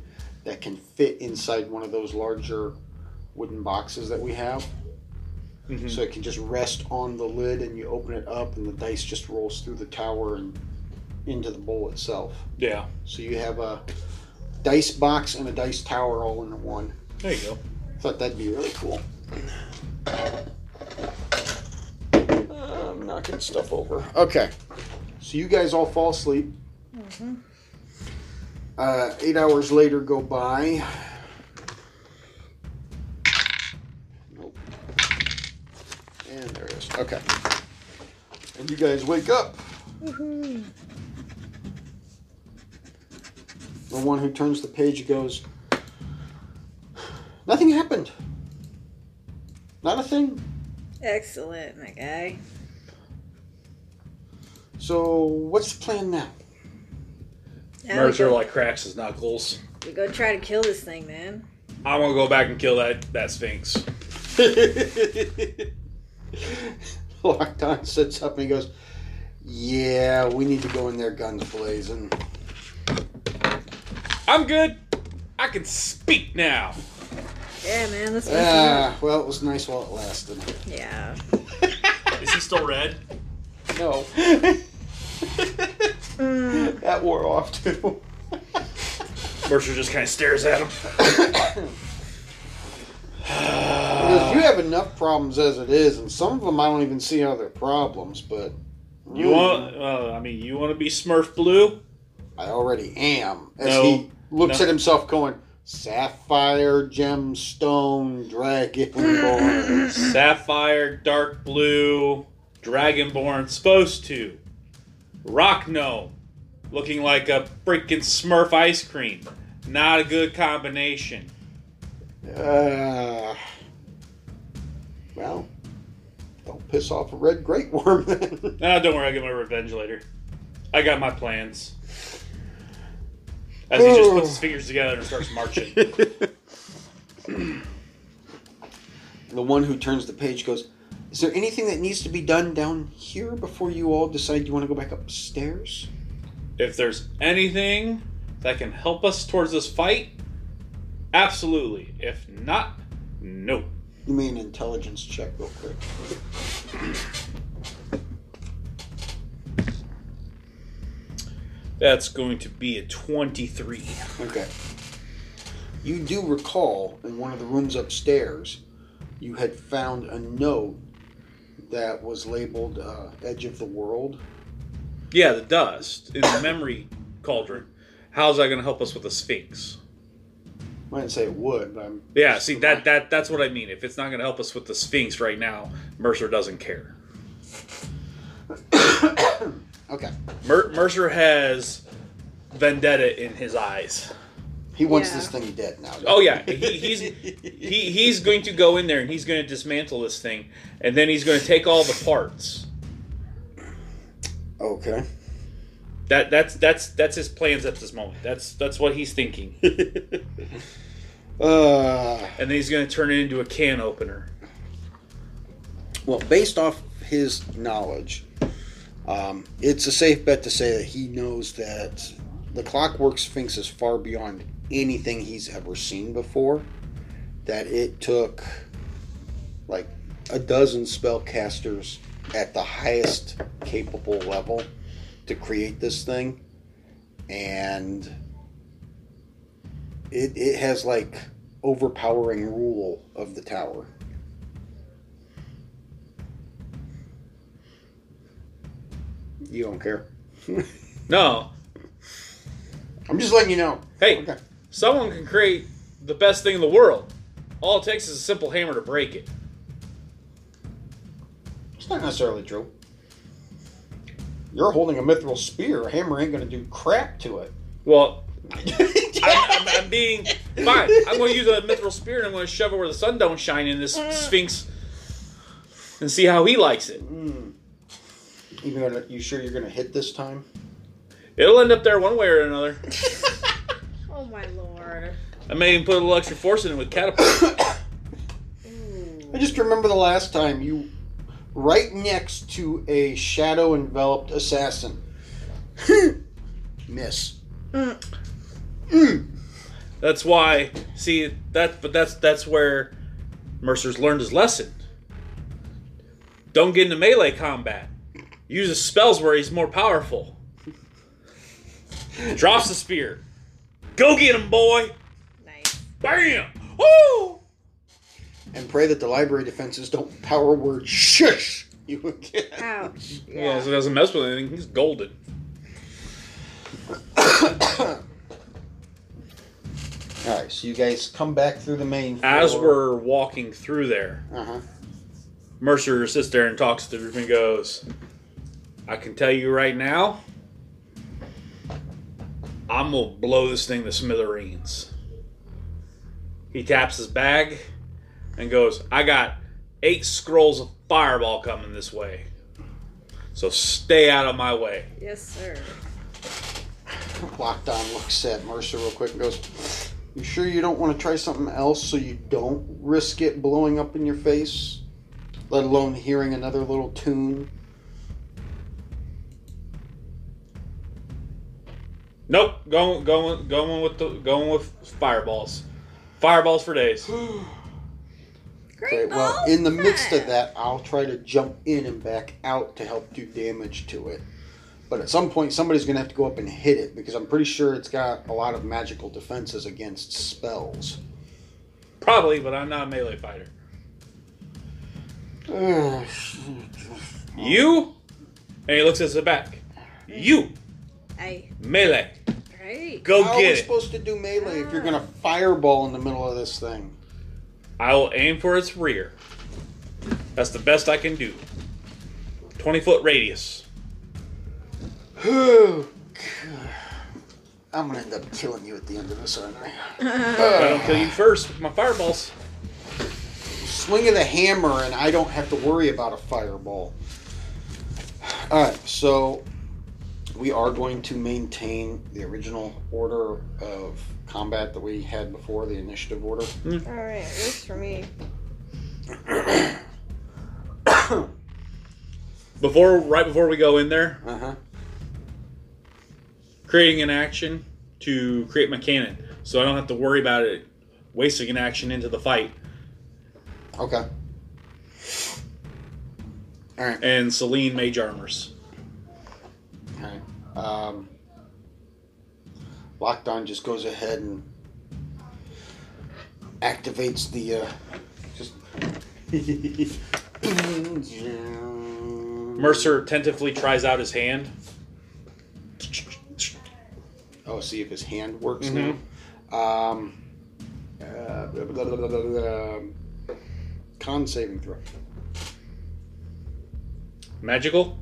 that can fit inside one of those larger wooden boxes that we have. Mhm. So it can just rest on the lid and you open it up and the dice just rolls through the tower and into the bowl itself. Yeah. So you have a dice box and a dice tower all in one. There you go. Thought that'd be really cool. Knocking stuff over. Okay. So you guys all fall asleep. Mhm. Uh, eight hours later go by. Nope. And there it is. Okay. And you guys wake up. Woohoo. The one who turns the page goes, Nothing happened. Not a thing. Excellent, my guy. So, what's the plan now? Now we Mercer go, like cracks his knuckles. we go try to kill this thing, man. I'm gonna go back and kill that that sphinx. [LAUGHS] Lockdown sits up and he goes, Yeah, we need to go in there guns blazing. I'm good. I can speak now. Yeah, man. Let's Ah, well, it was nice while it lasted. Yeah. [LAUGHS] Is he still red? No. [LAUGHS] [LAUGHS] That wore off too. Mercer just kind of stares at him. Because you have enough problems as it is, and some of them I don't even see how they're problems, but. You want? Uh, I mean, you want to be Smurf Blue? I already am. As No, he looks no. at himself going, Sapphire, Gemstone, Dragonborn. Sapphire, dark blue, dragonborn, supposed to. Rock gnome, looking like a freaking Smurf ice cream. Not a good combination. uh, well, don't piss off a red great worm then. [LAUGHS] No, don't worry, I'll get my revenge later. I got my plans. As he just puts his fingers together and starts marching. [LAUGHS] the one who turns the page goes, Is there anything that needs to be done down here before you all decide you want to go back upstairs? if there's anything that can help us towards this fight, absolutely. If not, no. Give me an intelligence check real quick. That's going to be a 23. Okay. You do recall in one of the rooms upstairs, you had found a note that was labeled uh, "Edge of the World." Yeah, the dust in the memory cauldron. How's that going to help us with the Sphinx? I didn't say it would, but I'm. Yeah, see that that that's what I mean. If it's not going to help us with the Sphinx right now, Mercer doesn't care. [COUGHS] Okay. Mer- Mercer has vendetta in his eyes. He wants Yeah. this thing dead now. Oh yeah, [LAUGHS] he, he's he, he's going to go in there and he's going to dismantle this thing, and then he's going to take all the parts. Okay. That that's that's that's his plans at this moment. That's that's what he's thinking, [LAUGHS] and Uh, then he's going to turn it into a can opener. well, based off his knowledge, um, it's a safe bet to say that he knows that the Clockwork Sphinx is far beyond anything he's ever seen before. That it took like a dozen spellcasters at the highest capable level to create this thing, and it it has like overpowering rule of the tower. You don't care. [LAUGHS] No, I'm just letting you know. hey, Okay. Someone can create the best thing in the world. All it takes is a simple hammer to break it. It's not necessarily true. You're holding a mithril spear. A hammer ain't gonna do crap to it. Well, [LAUGHS] I'm, I'm, I'm being fine. I'm going to use a mithril spear and I'm going to shove it where the sun don't shine in this sphinx and see how he likes it. Mm. You gonna? You sure you're gonna hit this time? It'll end up there one way or another. [LAUGHS] My lord. I may even put a little extra force in it with catapult. [COUGHS] I just remember the last time you, right next to a shadow enveloped assassin. Miss. Mm. Mm. That's why. See that, but that's that's where Mercer's learned his lesson. Don't get into melee combat. Use his spells where he's more powerful. Drops the spear. Go get him, boy! Nice. Bam! Woo! And pray that the library defenses don't power word shush you again. Ouch. Yeah, Yeah. so it doesn't mess with anything. He's golden. [COUGHS] All right, so you guys come back through the main. As we're walking through there, Uh huh. Mercer sits there and talks to the group and goes, I can tell you right now, I'm going to blow this thing to smithereens. He taps his bag and goes, I got eight scrolls of fireball coming this way. So stay out of my way. Yes, sir. Lockdown looks at Mercer real quick and goes, "You sure you don't want to try something else so you don't risk it blowing up in your face, let alone hearing another little tune?" Nope, going going going with the going with fireballs. Fireballs for days. [SIGHS] Great. Okay, well, in the midst of that, I'll try to jump in and back out to help do damage to it. But at some point, somebody's going to have to go up and hit it because I'm pretty sure it's got a lot of magical defenses against spells. Probably, but I'm not a melee fighter. Ugh. [SIGHS] You? And he looks at Zabak. You, Hey, melee. great. Go How are we get it. supposed to do melee if you're going to ah. fireball in the middle of this thing? I will aim for its rear. That's the best I can do. 20 foot radius. [SIGHS] I'm going to end up killing you at the end of this, aren't I? If I don't kill you first with my fireballs. swing of the hammer and I don't have to worry about a fireball. Alright, so we are going to maintain the original order of combat that we had before, the initiative order. All right, this for me. [COUGHS] Before, right before we go in there, Uh huh. creating an action to create my cannon, so I don't have to worry about it wasting an action into the fight. Okay. Alright. And Celine mage armors. Um, Lockdown just goes ahead and activates the. Uh, just. [LAUGHS] Mercer tentatively tries out his hand. Oh, see if his hand works Mhm. now. Um, uh, blah, blah, blah. con saving throw. Magical?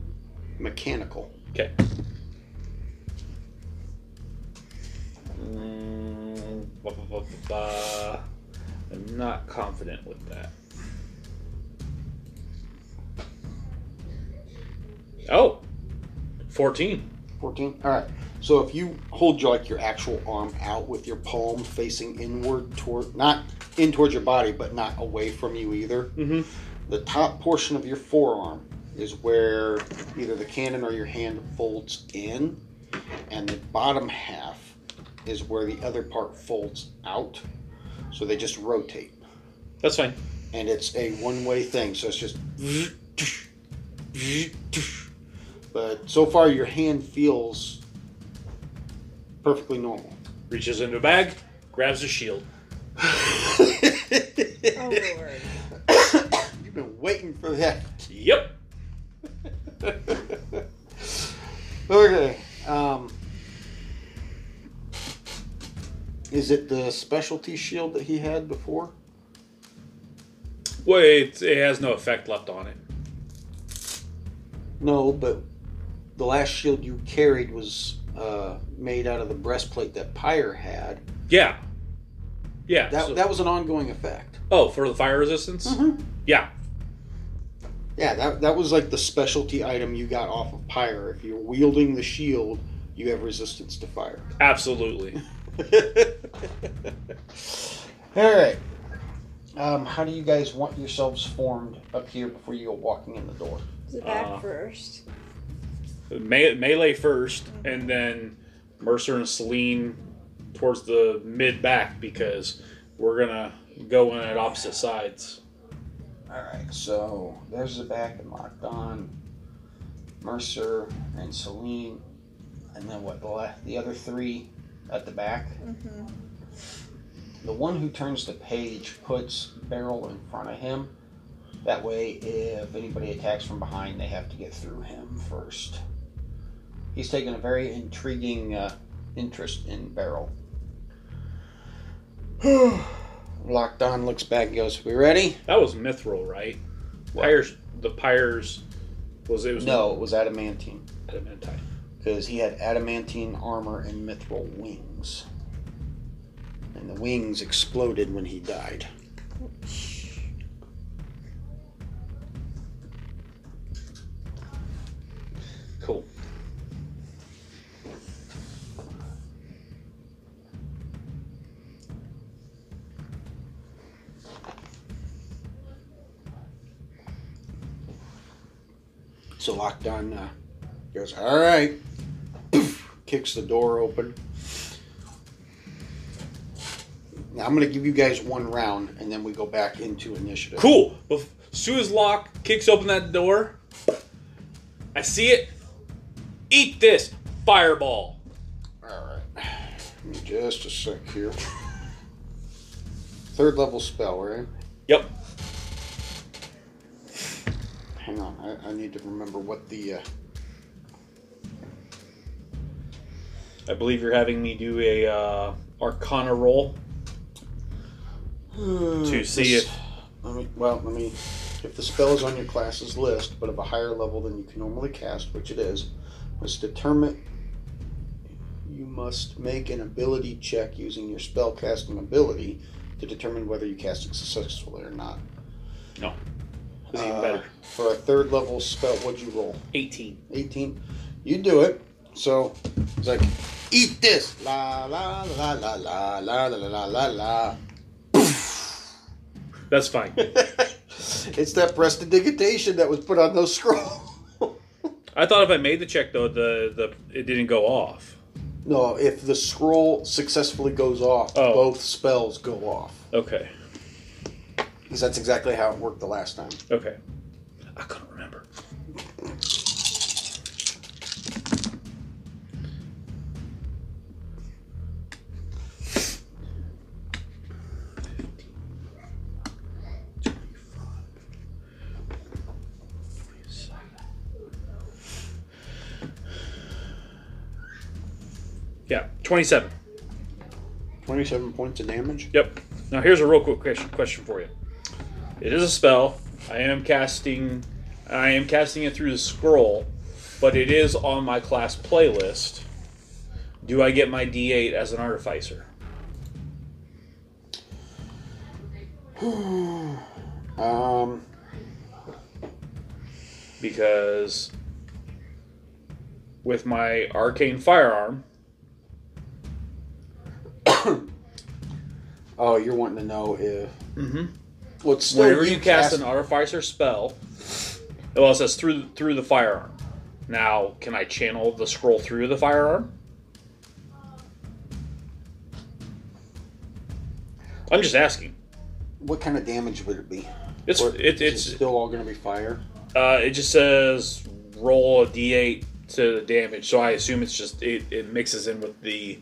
Mechanical. Okay. I'm not confident with that. Oh, 14. 14. All right. So if you hold your like your actual arm out with your palm facing inward toward not in towards your body, but not away from you either. Mm-hmm. The top portion of your forearm is where either the cannon or your hand folds in, and the bottom half is where the other part folds out. So they just rotate, That's fine. and it's a one-way thing. So it's just. But so far, your hand feels perfectly normal. Reaches into a bag, grabs a shield. Oh lord. [COUGHS] You've been waiting for that. Yep. [LAUGHS] Okay. Um, is it the specialty shield that he had before? Wait, it has no effect left on it. No, but the last shield you carried was uh, made out of the breastplate that Pyre had. Yeah. Yeah. That, so- that was an ongoing effect. oh, for the fire resistance? Mm-hmm. Yeah. Yeah, that, that was like the specialty item you got off of Pyre. If you're wielding the shield, you have resistance to fire. Absolutely. [LAUGHS] [LAUGHS] All right. Um, how do you guys want yourselves formed up here before you go walking in the door? Zabak Uh, first. Me- melee first, and then Mercer and Celine towards the mid back because we're gonna go in at opposite sides. All right. So there's Zabak and Lockdown. Mercer and Celine, and then what? The la- the other three at the back. Mm-hmm. The one who turns the page puts Beryl in front of him. That way, if anybody attacks from behind, they have to get through him first. He's taken a very intriguing uh, interest in Beryl. [SIGHS] Lockdown, looks back, goes, "We ready?" That was Mithril, right? Pyres, the Pyres was it was No, it was adamantine adamantine. Because he had adamantine armor and mithril wings, and the wings exploded when he died. Cool. So Lockdown uh, goes, all right. Kicks the door open. Now I'm going to give you guys one round and then we go back into initiative. Cool. As soon as Locke kicks open that door, I see it. Eat this fireball. All right. Give me just a sec here. Third level spell, right? Yep. Hang on. I, I need to remember what the. Uh, I believe you're having me do a uh, Arcana roll to see if Let me, well, let me. If the spell is on your class's list, but of a higher level than you can normally cast, which it is, must determine. You must make an ability check using your spell casting ability to determine whether you cast it successfully or not. it's even Uh, better. For a third level spell, what'd you roll? 18. 18. You do it. So it's like, eat this. La la la la la la la la la la. That's fine. [LAUGHS] it's that prestidigitation that was put on those scrolls. [LAUGHS] I thought if I made the check though, the the it didn't go off. no, if the scroll successfully goes off, Oh. both spells go off. Okay. Because that's exactly how it worked the last time. Okay. I couldn't 27. 27 points of damage. Yep. Now here's a real quick question, question for you. It is a spell. I am casting. I am casting it through the scroll, but it is on my class playlist. Do I get my D8 as an artificer? [SIGHS] Um, Because with my arcane firearm, [COUGHS] oh, you're wanting to know if. mm-hmm. Well, still whenever you cast an artificer spell, well, it says through through the firearm. Now, can I channel the scroll through the firearm? I'm just asking. What kind of damage would it be? It's Or it, it's it still all going to be fire. uh, it just says roll a d8 to the damage, so I assume it's just it, it mixes in with the.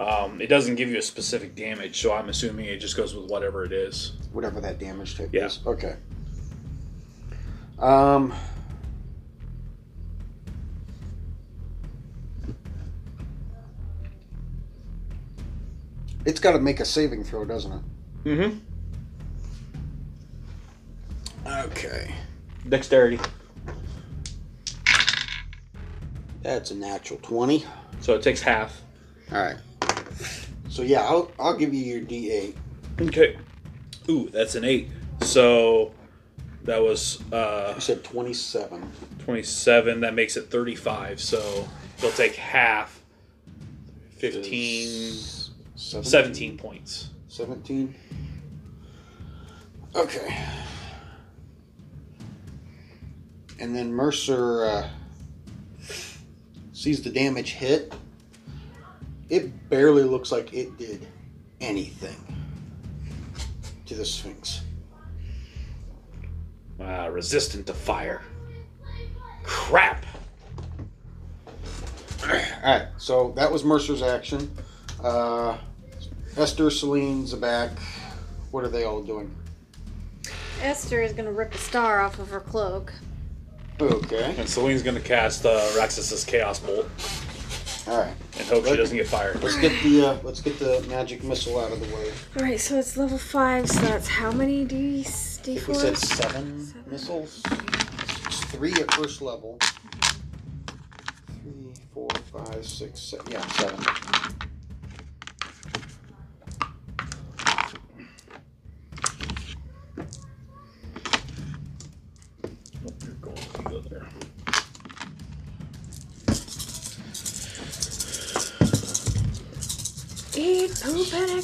Um, it doesn't give you a specific damage, so I'm assuming it just goes with whatever it is. Whatever that damage type Yeah. is. Okay. Um. It's got to make a saving throw, doesn't it? Mm-hmm. Okay. Dexterity. That's a natural 20. So it takes half. All right. So yeah, I'll I'll give you your D8. Okay. Ooh, that's an eight. So that was uh, You said 27. 27. That makes it 35. So you'll take half. 15, 17 points. 17. Okay. And then Mercer uh, sees the damage hit. It barely looks like it did anything to the Sphinx. Uh, resistant to fire. Crap. Alright, so that was Mercer's action. Uh, Esther, Celine, Zabak, what are they all doing? Esther is gonna rip a star off of her cloak. Okay. And Celine's going to cast uh, Raxus's Chaos Bolt Alright. and hope she doesn't get fired. Let's get the uh, let's get the magic missile out of the way. Alright, so it's level 5, so that's how many D I think we said D4s? seven, Seven. missiles. It's three at first level. Three, four, five, six, seven. Yeah, seven.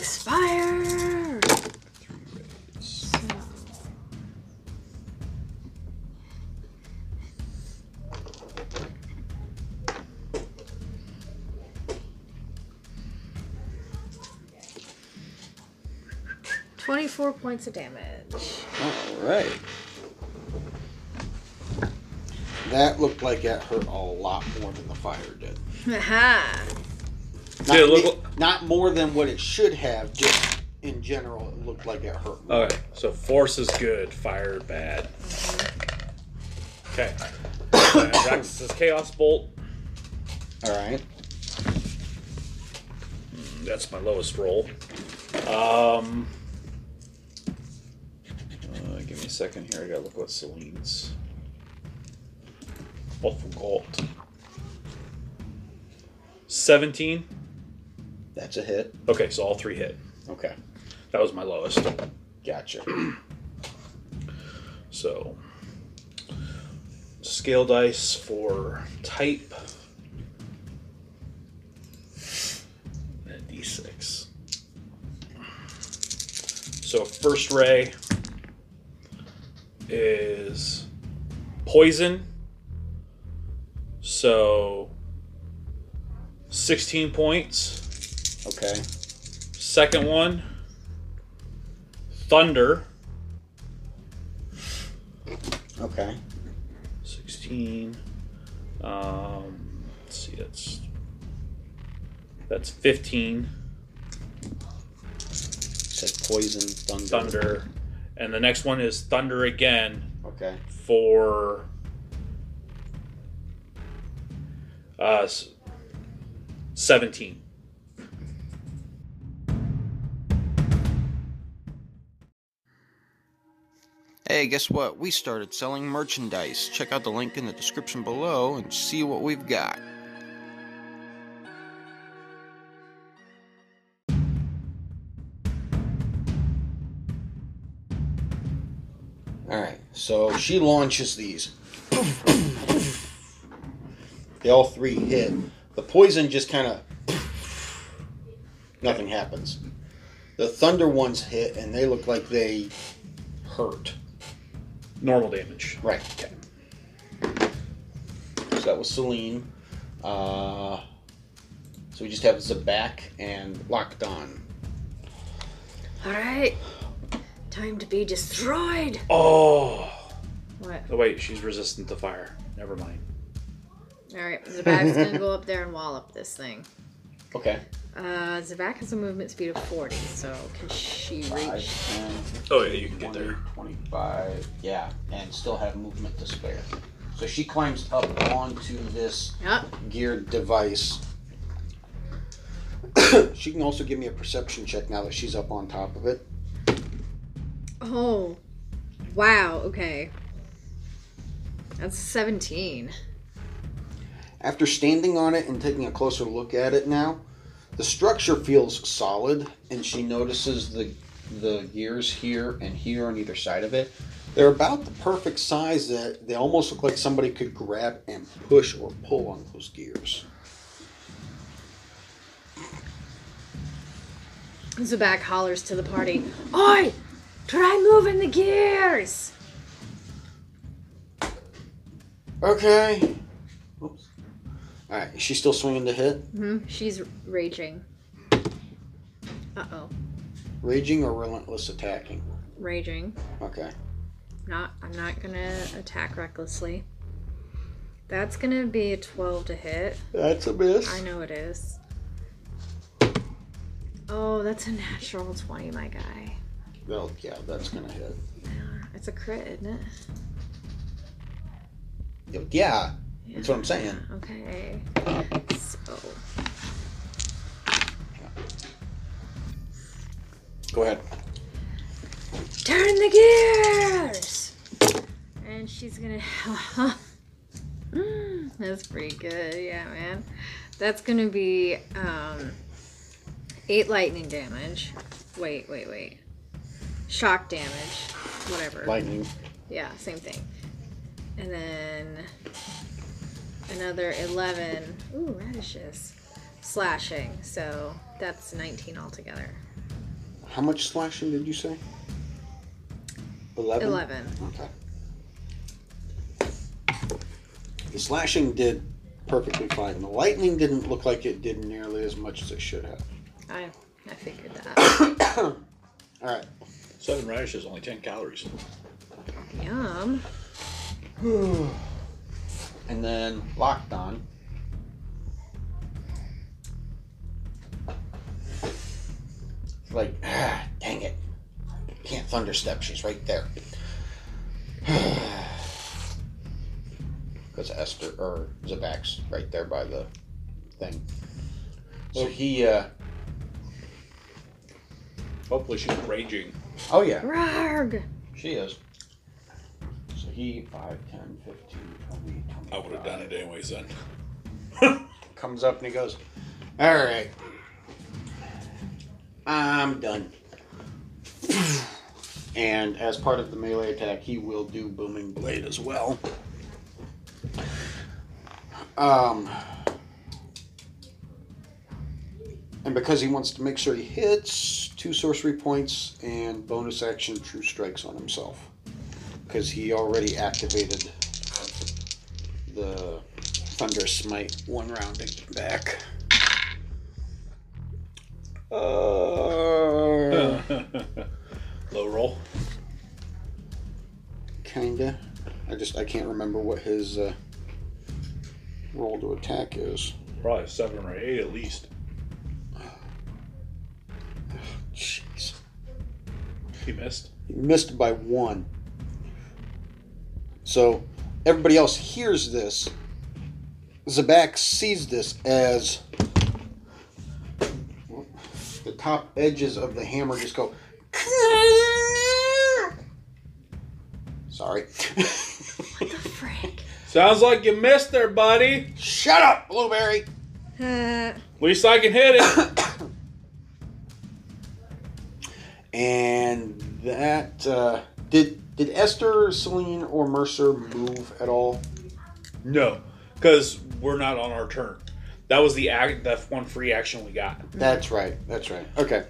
Expire! So, Twenty-four points of damage. All right. That looked like it hurt a lot more than the fire did. [LAUGHS] Aha! Not, Did it look me- li- not more than what it should have. Just in general, it looked like it hurt. More. Okay, so force is good, fire bad. Okay. And Raxus's Chaos Bolt. All right. That's my lowest roll. Um, uh, give me a second here. I gotta look what Celine's. Oh, forgot. 17. That's a hit. Okay, so all three hit. Okay. That was my lowest. Gotcha. [CLEARS THROAT] So, scale dice for type. And d6. So, first ray is poison. So, 16 points. Okay. Second one, thunder. Okay. 16 um let's see that's that's 15 Said poison, thunder. thunder and the next one is thunder again Okay. for uh 17 Hey, guess what? We started selling merchandise. Check out the link in the description below and see what we've got. All right, so she launches these. they all three hit. The poison just kind of. Nothing happens. The thunder ones hit, and they look like they hurt. Normal damage. Right. Okay. So that was Celine. Uh, so we just have Zabak and Lockdown. All right. Time to be destroyed. Oh. What? Oh wait, she's resistant to fire. Never mind. All right. Zabak's gonna go up there and wallop this thing. Okay. Uh, Zabak has a movement speed of 40, so can she Five, reach? 10, Oh yeah, you can 20, get there. 25, yeah, and still have movement to spare. So she climbs up onto this Yep. geared device. [COUGHS] she can also give me a perception check now that she's up on top of it. Oh. Wow. Okay. That's 17. After standing on it and taking a closer look at it now, the structure feels solid, and she notices the the gears here and here on either side of it. They're about the perfect size that they almost look like somebody could grab and push or pull on those gears. Zabak hollers to the party. Oi! Try moving the gears! Okay. All right. Is she still swinging to hit? hmm She's raging. Uh oh. Raging or relentless attacking? Raging. Okay. Not. I'm not gonna attack recklessly. That's gonna be a 12 to hit. That's a miss. I know it is. Oh, that's a natural 20, my guy. Well, yeah, that's gonna hit. Yeah, It's a crit, isn't it? Yeah, that's what I'm saying. Okay. So. Go ahead. Turn the gears! And she's gonna. Mm, [LAUGHS] That's pretty good, yeah, man. That's gonna be um, eight lightning damage. Wait, wait, wait. Shock damage. Whatever. Lightning. Yeah, same thing. And then another 11. Ooh, radishes. Slashing. So that's 19 altogether. How much slashing did you say? Eleven. 11. Okay. The slashing did perfectly fine. The lightning didn't look like it did nearly as much as it should have. I, I figured that. [COUGHS] All right. Seven radishes, only ten calories. Yum. [SIGHS] [SIGHS] [SIGHS] And then Lockdown. Like, ah, [SIGHS] dang it. Can't thunderstep. She's right there. [SIGHS] Because Esther, or Zabak's right there by the thing. So he, uh, Hopefully she's raging. oh yeah, Rarg! she is. So he, 5, 10, 15, 20, 25. I would have done it anyways [LAUGHS] then. comes up and he goes, All right, I'm done. And as part of the melee attack, he will do Booming Blade as well. Um, and because he wants to make sure he hits, two sorcery points and bonus action True Strikes on himself. Because he already activated the Thunder Smite one round back. Uh, [LAUGHS] Low roll. kinda. I just I can't remember what his uh, roll to attack is. Probably a seven or eight at least. [SIGHS] Jeez, He missed. he missed by one. So everybody else hears this. Zabak sees this as the top edges of the hammer just go Sorry. What the frick? Sounds like you missed there, buddy. Shut up, Blueberry. Uh, At least I can hit it. [COUGHS] And that uh, did did Esther, Celine, or Mercer move at all? no, because we're not on our turn. That was the act. That one free action we got. That's right. That's right. Okay.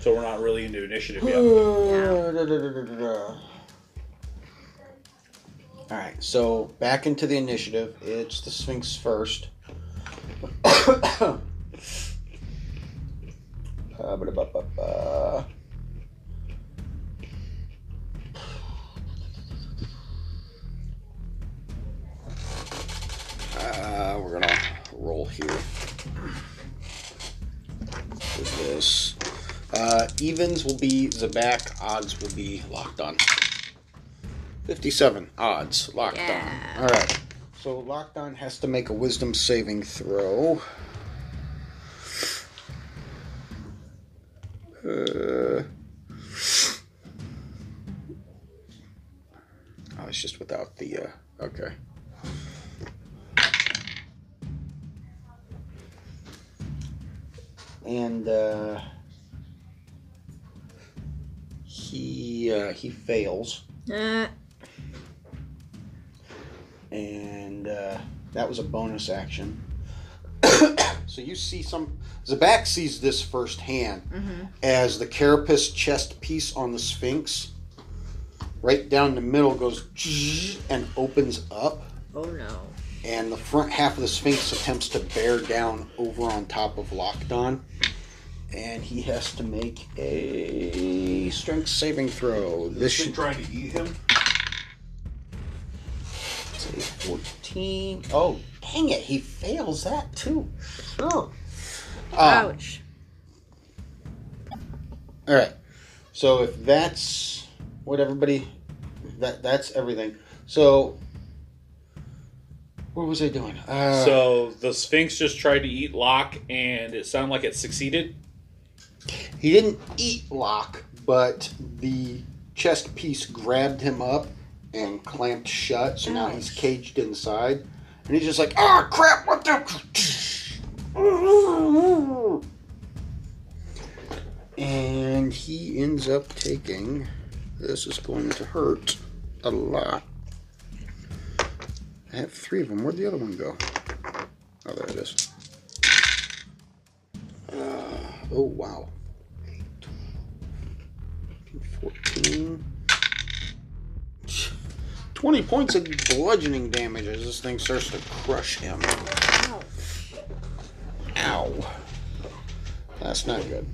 So we're not really into initiative yet. [SIGHS] All right, so back into the initiative. It's the Sphinx first. [COUGHS] Uh, ba-da-ba-ba-ba. Uh, we're gonna roll here with this. Uh, evens will be Zabak, odds will be Lockdown. 57 odds locked Yeah. on. All right. So Lockdown has to make a wisdom saving throw. Uh, oh, it's just without the. Uh, okay. And uh, he uh, he fails. uh, and uh, that was a bonus action. [COUGHS] so you see some. Zabak sees this firsthand as the carapace chest piece on the Sphinx, right down the middle, goes [LAUGHS] and opens up, oh no. And the front half of the Sphinx attempts to bear down over on top of Lockdown. And he has to make a strength saving throw. This should trying to eat him. Say 14. Oh, dang it. He fails that too. Sure. Um, Ouch. all right. So if that's what everybody, that that's everything. So what was I doing? Uh, So the Sphinx just tried to eat Locke, and it sounded like it succeeded. he didn't eat Locke, but the chest piece grabbed him up and clamped shut. So now he's caged inside, and he's just like, "Oh crap! What the?" [LAUGHS] And he ends up taking. This is going to hurt a lot. I have three of them. Where'd the other one go? Oh, there it is. Uh, oh, wow. 14. 20 points of bludgeoning damage as this thing starts to crush him. Ouch. Ow. That's not good.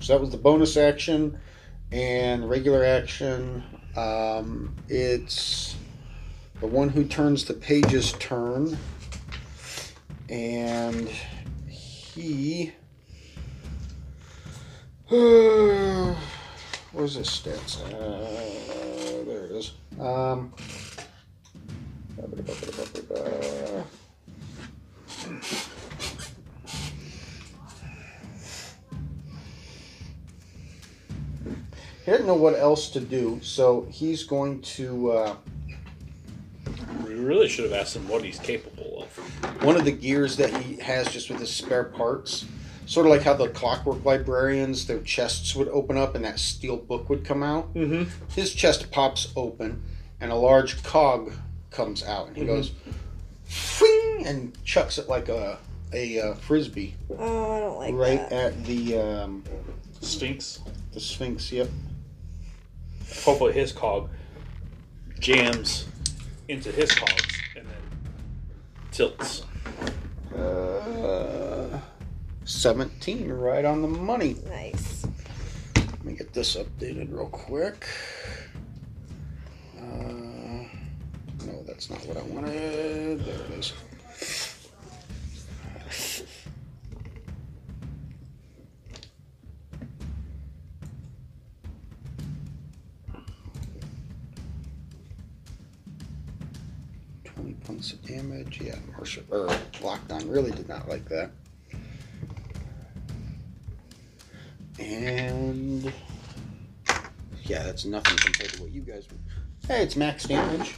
So that was the bonus action and regular action. Um, it's the one who turns the page's turn. And he. [SIGHS] Where's his stats? Uh, there it is. Um, He didn't know what else to do, so he's going to. Uh, We really should have asked him what he's capable of. one of the gears that he has just with his spare parts, sort of like how the clockwork librarians, their chests would open up and that steel book would come out. Mm-hmm. His chest pops open and a large cog comes out, and he goes, "Fing!" and chucks it like a a uh, frisbee Oh, I don't like right that. Right at the um, Sphinx. the Sphinx. Yep. Hopefully his cog jams into his cogs and then tilts. Uh, Seventeen, right on the money. Nice. Let me get this updated real quick. Uh, no, that's not what I wanted. There it is. Damage. Yeah, Marshall or Lockdown really did not like that. And yeah, that's nothing compared to what you guys. Hey, it's max damage.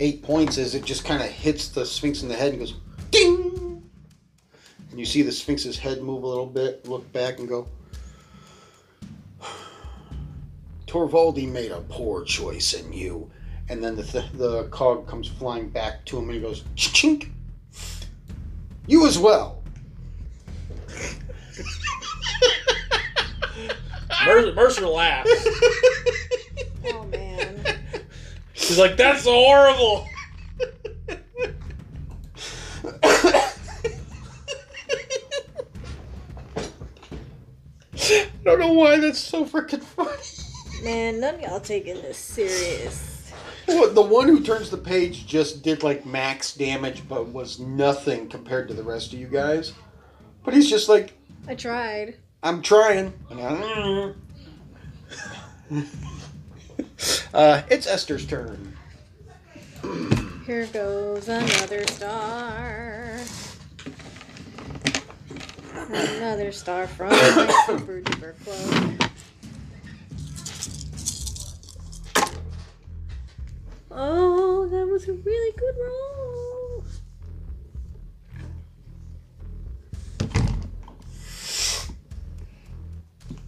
Eight points as it just kind of hits the Sphinx in the head and goes ding. And you see the Sphinx's head move a little bit, look back, and go. [SIGHS] Torvaldi made a poor choice in you. And then the, th- the cog comes flying back to him and he goes, chink. You as well. Mercer, Mercer laughs. Oh man. She's like, "That's horrible." I don't know why that's so freaking funny. Man, none of y'all taking this serious. Well, the one who turns the page just did like max damage, but was nothing compared to the rest of you guys. But he's just like, I tried. I'm trying. And [LAUGHS] I- uh, it's Esther's turn. Here goes another star. Another star from my [COUGHS] super duper cloak. Oh, that was a really good roll.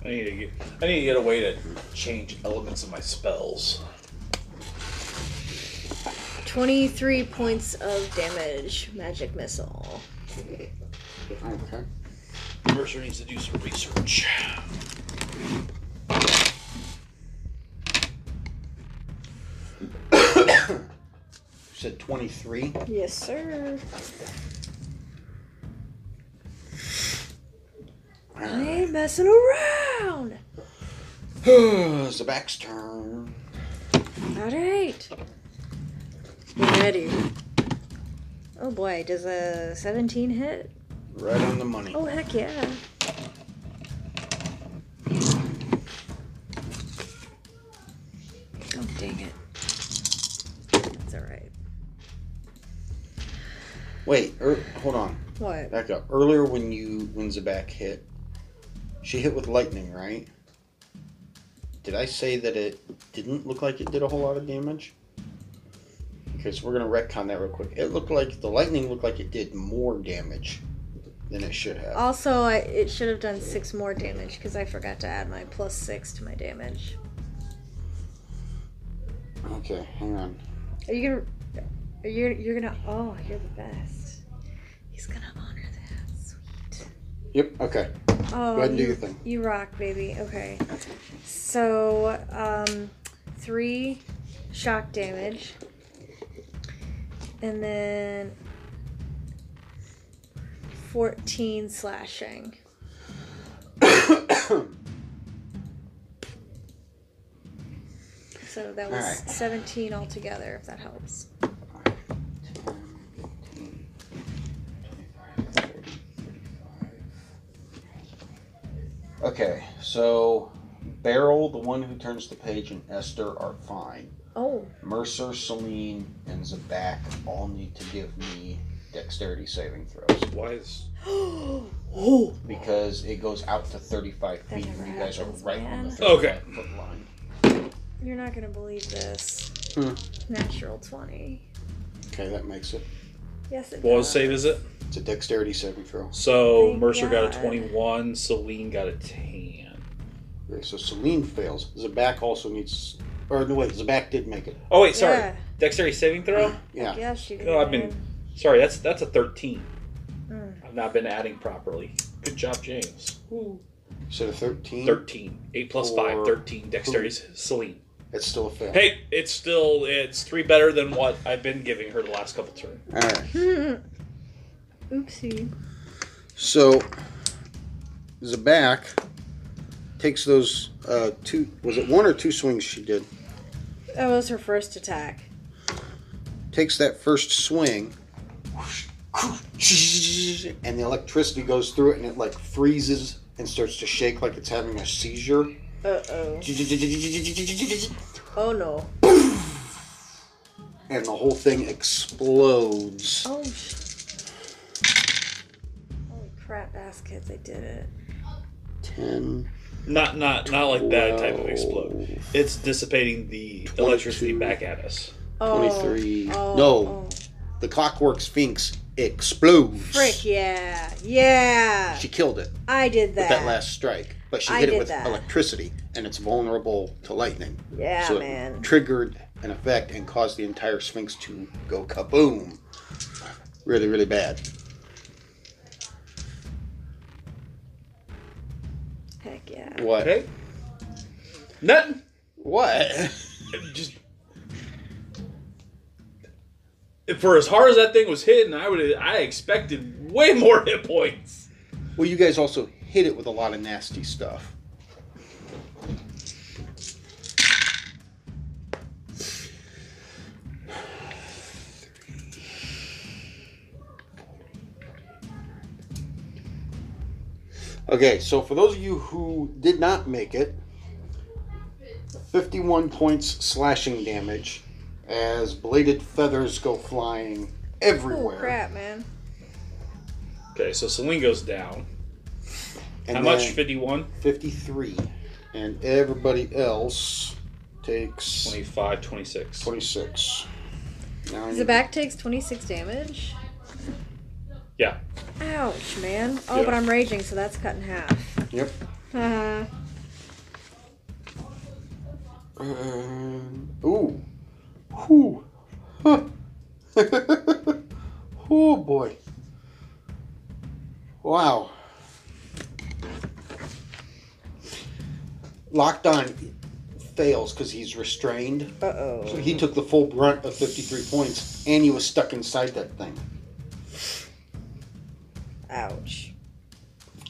I need to get. I need to get a way to change elements of my spells. 23 points of damage, magic missile. Okay. Mercer needs to do some research. You said 23. Yes, sir. I ain't messing around. [SIGHS] it's Zabak's turn. Alright. Get ready. Oh boy, does a 17 hit? Right on the money. Oh, heck yeah. Oh, dang it. Wait, er, hold on. What? Back up. Earlier when you when Zabak hit, she hit with lightning, right? Did I say that it didn't look like it did a whole lot of damage? Okay, so we're gonna retcon that real quick. It looked like the lightning looked like it did more damage than it should have. Also, I, it should have done six more damage because I forgot to add my plus six to my damage. Okay, hang on. Are you gonna? Are you? You're gonna? Oh, you're the best. He's gonna honor that. Sweet. Yep. Okay. Oh, Go ahead and do you, your thing. You rock, baby. Okay. So, um, three shock damage, and then fourteen slashing. [COUGHS] So that was Alright. seventeen altogether. If that helps. Okay, so Beryl, the one who turns the page, and Esther are fine. Oh, Mercer, Celine, and Zabak all need to give me dexterity saving throws Why is [GASPS] oh, because it goes out to 35 feet, and you guys are happens, right on man. the 35 Okay. foot line. you're not gonna believe this. Hmm. Natural twenty. Okay, that makes it. Yes, it what does. save is it? It's a dexterity saving throw. So Thank Mercer got a twenty-one. Celine got a ten. Okay, so Celine fails. Zabak also needs. Or no, wait, Zabak did make it. Oh wait, sorry. Yeah. Dexterity saving throw. Yeah. Yeah, she did. No, I've been- Sorry, that's that's a thirteen. Mm. I've not been adding properly. Good job, James. So the 13, 13. 8 plus For 5, 13. Dexterity, Celine. it's still a fail. Hey, it's still, it's three better than what I've been giving her the last couple turns. Alright. [LAUGHS] Oopsie. So Zabak takes those uh, two. Was it one or two swings she did? That was her first attack. Takes that first swing. And the electricity goes through it and it like freezes and starts to shake like it's having a seizure. Uh oh. Oh no. And the whole thing explodes. Oh. Sh- Holy crap, baskets! I did it. 10, Not not not like that type of explode. It's dissipating the electricity back at us. Oh, 23. oh, No. oh. The Clockwork Sphinx explodes. Frick yeah, yeah. She killed it I did that. with that last strike, but she I hit it with that. electricity, and it's vulnerable to lightning. Yeah, so man. it triggered an effect and caused the entire Sphinx to go kaboom. Really, really bad. What? Okay. Nothing. What? Just for as hard as that thing was hitting, I would I expected way more [LAUGHS] hit points. Well, you guys also hit it with a lot of nasty stuff. Okay, so for those of you who did not make it, 51 points slashing damage as bladed feathers go flying everywhere. Oh everywhere. crap, man. Okay, so Celine goes down. And How much? then- Fifty one? 53 and everybody else takes 25, 26. 26 now I Zabak takes 26 damage. Yeah. Ouch, man. Oh, Yeah. but I'm raging, so that's cut in half. yep Haha. um, ooh Whew. Huh. [LAUGHS] oh boy wow Lockdown fails because he's restrained uh oh. so he took the full brunt of 53 points and he was stuck inside that thing Ouch.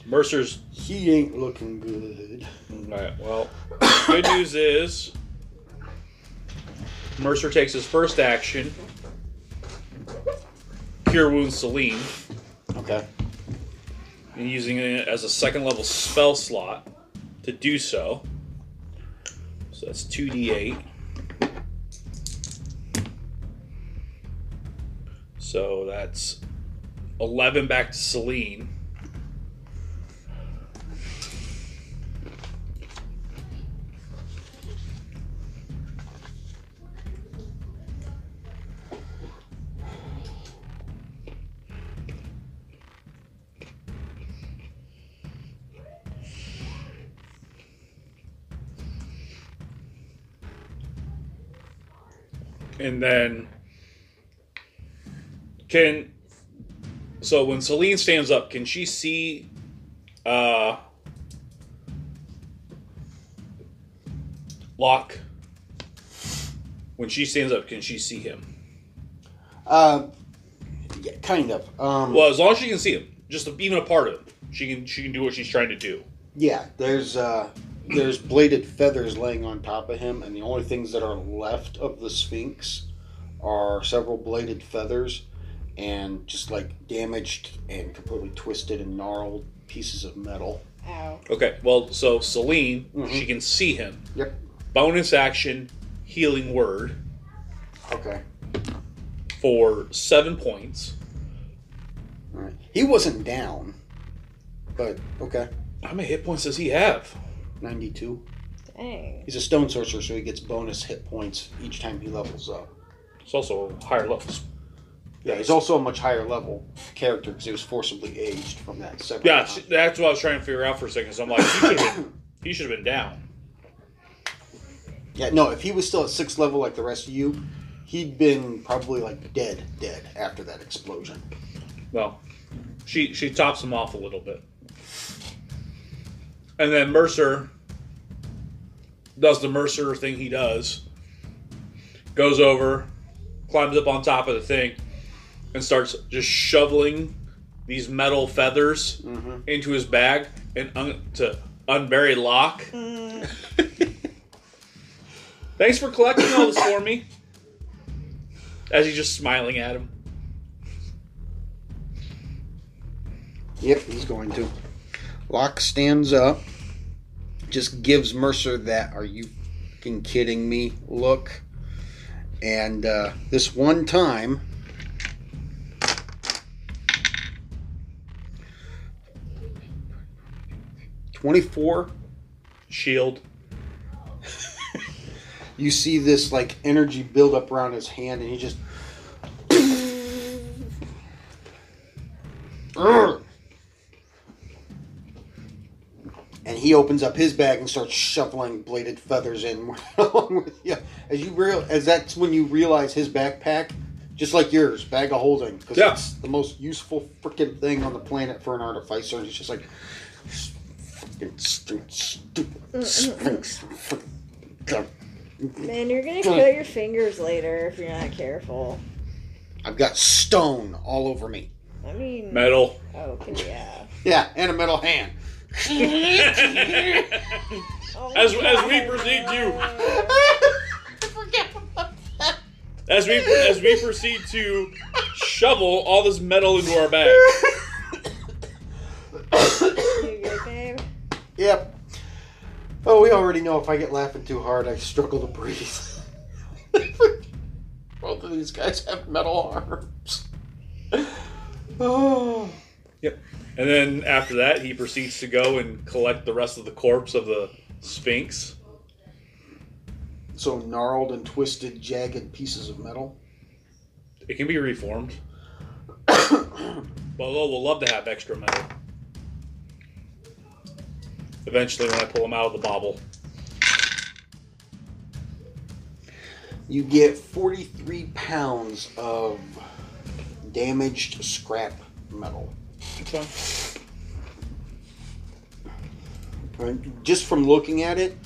Mercer's he ain't looking good Right. Well, [COUGHS] good news is Mercer takes his first action, cure wound Celine, okay and using it as a second level spell slot to do so. So that's two d eight. So that's eleven back to Celine. and then can so when Celine stands up, can she see uh Locke? When she stands up, can she see him? Uh, yeah, kind of. Um, Well, as long as she can see him, just even a part of him, she can she can do what she's trying to do. yeah, there's uh, there's bladed feathers laying on top of him, and the only things that are left of the Sphinx are several bladed feathers and just like damaged and completely twisted and gnarled pieces of metal. Ow. Okay, well, so Celine, Mhm. she can see him. Yep. Bonus action, healing word Okay. for seven points. All right. He wasn't down, but okay. How many hit points does he have? 92. Dang. He's a stone sorcerer, so he gets bonus hit points each time he levels up. It's also higher levels. Yeah, he's also a much higher level character because he was forcibly aged from that several Yeah, that's what I was trying to figure out for a second. So I'm like, he should have been, he should have been down. Yeah, no, if he was still at sixth level like the rest of you, he'd been probably like dead, dead after that explosion. Well, she she tops him off a little bit, and then Mercer does the Mercer thing he does. Goes over, climbs up on top of the thing, and starts just shoveling these metal feathers Mm-hmm. into his bag and un- to unbury Locke. [LAUGHS] Thanks for collecting all this for me. As he's just smiling at him. Yep, he's going to. Locke stands up, just gives Mercer that "Are you fucking kidding me?" look, and uh, this one time. Twenty-four shield. You see this like energy build up around his hand, and he just. [CLEARS THROAT] And he opens up his bag and starts shuffling bladed feathers in [LAUGHS] along with you. As you real, as that's when you realize his backpack, just like yours, bag of holding, because Yeah. it's the most useful freaking thing on the planet for an artificer. And he's just like, fucking stupid, stupid sphinx. Man, you're gonna kill your fingers later if you're not careful. I've got stone all over me. I mean, Metal. okay, yeah. Yeah, and a metal hand. [LAUGHS] as, Oh, as we oh proceed to as we as we proceed to shovel all this metal into our bag. You good, babe? Yep. Oh, we already know if I get laughing too hard, I struggle to breathe. [LAUGHS] Both of these guys have metal arms. Oh. [SIGHS] Yep. And then after that, he proceeds to go and collect the rest of the corpse of the Sphinx. So gnarled and twisted, jagged pieces of metal. It can be reformed. [COUGHS] Bolo will love to have extra metal. Eventually, when I pull them out of the bobble. You get 43 pounds of damaged scrap metal. And just from looking at it,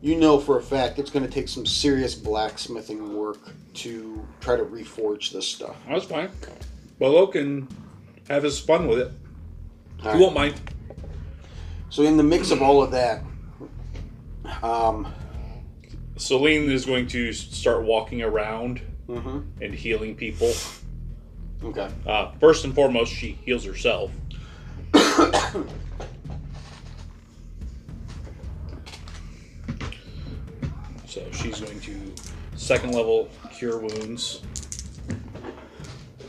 you know for a fact it's going to take some serious blacksmithing work to try to reforge this stuff. That's fine. Bolo can have his fun with it. All He won't mind. So in the mix of all of that, um, Celine is going to start walking around mhm, and healing people. okay. Uh, first and foremost, she heals herself. so she's going to second level cure wounds.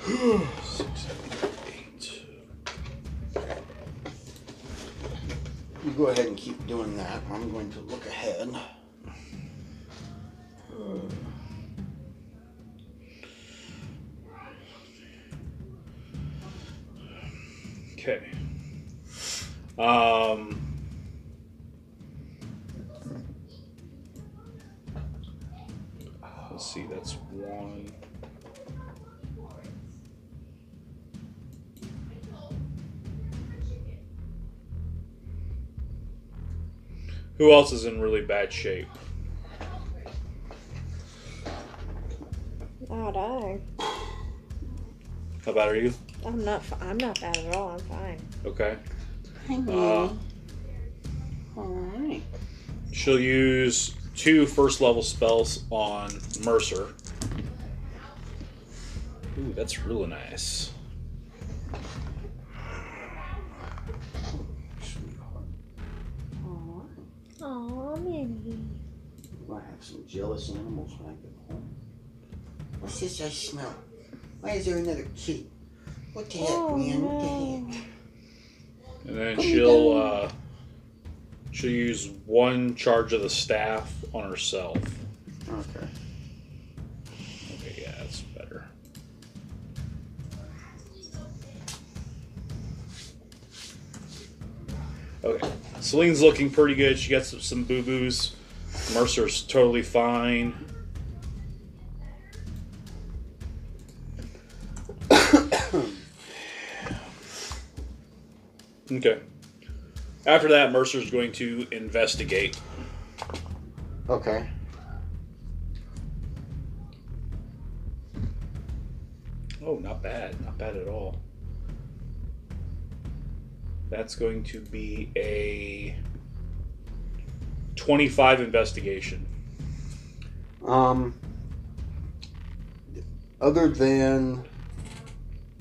[GASPS] Six, You go ahead and keep doing that. I'm going to look ahead. Okay. Um. Let's see. That's one. Who else is in really bad shape? Not I. How bad are you? I'm not. fi- I'm not bad at all. I'm fine. Okay. Uh, Alright. she'll use two first level spells on Mercer. Ooh, that's really nice. Oh, Minnie. I have some jealous animals when I get home. What's this I smell? Why is there another key? What the heck, Oh, man? What the heck? And then she'll uh, she'll use one charge of the staff on herself. Okay. Okay, yeah, that's better. Okay, Celine's looking pretty good. She got some, some boo boos. Mercer's totally fine. [COUGHS] okay. After that, Mercer's going to investigate. Okay. Oh, not bad. Not bad at all. That's going to be a 25 investigation. Um, other than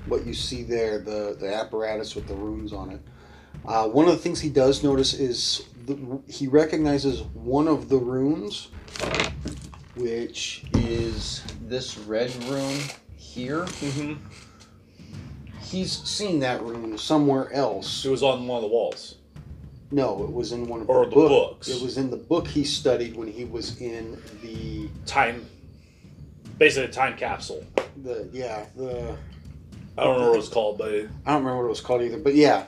what you see there, the, the apparatus with the runes on it, uh, one of the things he does notice is the, he recognizes one of the runes, which is this red rune here. Mm-hmm. He's seen that rune somewhere else. It was on one of the walls. No, it was in one of Or the, the book- books. It was in the book he studied when he was in the Time, basically a time capsule. the yeah the I don't know what it's called, but I don't remember what it was called either. But yeah,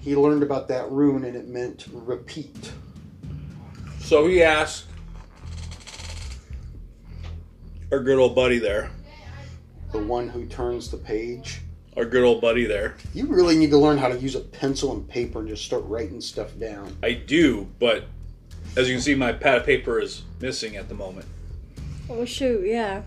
he learned about that rune and it meant repeat. so he asked our good old buddy there, The one who turns the page. Our good old buddy there. You really need to learn how to use a pencil and paper and just start writing stuff down. I do, but as you can see, my pad of paper is missing at the moment. Oh shoot, yeah.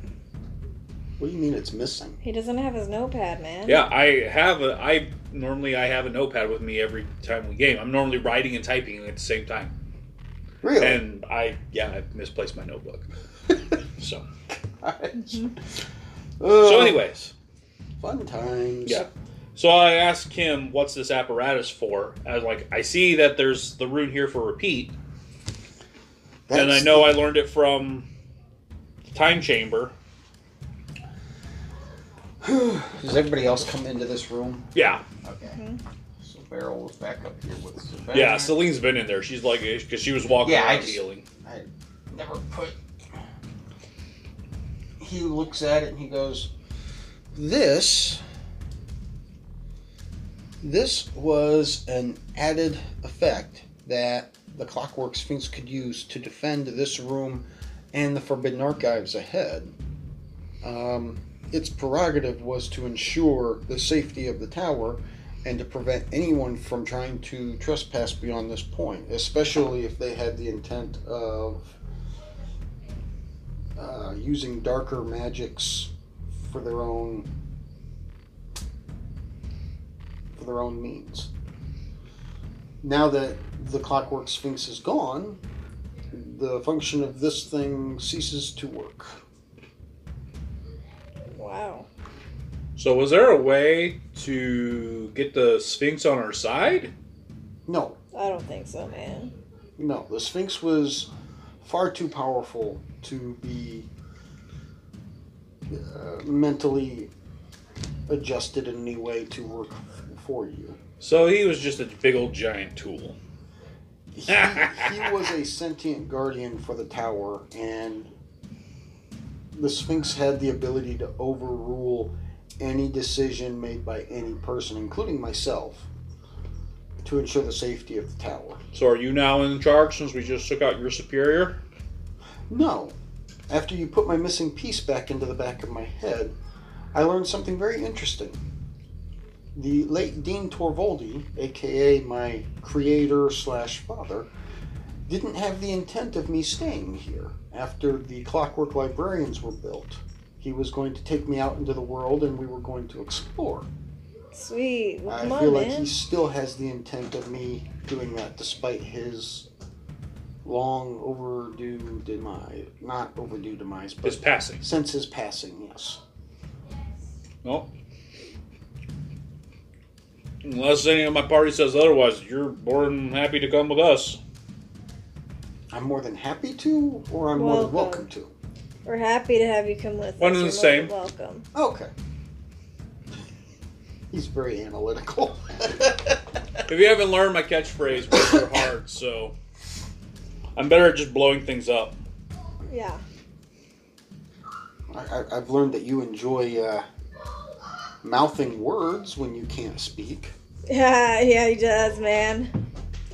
What do you mean it's missing? He doesn't have his notepad, man. Yeah, I have a. I normally I have a notepad with me every time we game. I'm normally writing and typing at the same time, Really? and I yeah I misplaced my notebook. [LAUGHS] So Uh, so anyways, fun times. yeah. So I asked him, "What's this apparatus for?" I was like, "I see that there's the rune here for repeat, and I That's know I learned it from the Time Chamber. [SIGHS] Does everybody else come into this room? Yeah, Okay. Mm-hmm. So Beryl was back up here with Savannah. yeah. Celine's been in there. She's like, eh, because she was walking Yeah, I just- healing. I never put. He looks at it and he goes, "This, this was an added effect that the Clockwork Sphinx could use to defend this room and the Forbidden Archives ahead. Um, its prerogative was to ensure the safety of the tower." And to prevent anyone from trying to trespass beyond this point, especially if they had the intent of uh, using darker magics for their own for their own means. Now that the Clockwork Sphinx is gone, the function of this thing ceases to work. Wow. So was there a way to get the Sphinx on our side? No, I don't think so, man. no, the Sphinx was far too powerful to be uh, mentally adjusted in any way to work for you. So he was just a big old giant tool. he, he [LAUGHS] was a sentient guardian for the tower, and the Sphinx had the ability to overrule any decision made by any person, including myself, to ensure the safety of the tower. So are you now in charge since we just took out your superior? No. After you put my missing piece back into the back of my head, I learned something very interesting. The late Dean Torvaldi, aka my creator slash father, didn't have the intent of me staying here after the Clockwork Librarians were built. He was going to take me out into the world and we were going to explore. Sweet. Well, I feel on, like man. he still has the intent of me doing that despite his long overdue demise. Not overdue demise, but His passing. since his passing, yes. No. Unless any of my party says otherwise, you're more than happy to come with us. I'm more than happy to, or I'm more than Welcome. welcome to. We're happy to have you come with us. One us. and You're the more same. than Welcome. Okay. [LAUGHS] He's very analytical. [LAUGHS] If you haven't learned my catchphrase, work your hard, so I'm better at just blowing things up. Yeah. I, I, I've learned that you enjoy uh, mouthing words when you can't speak. [LAUGHS] Yeah, yeah, he does, man.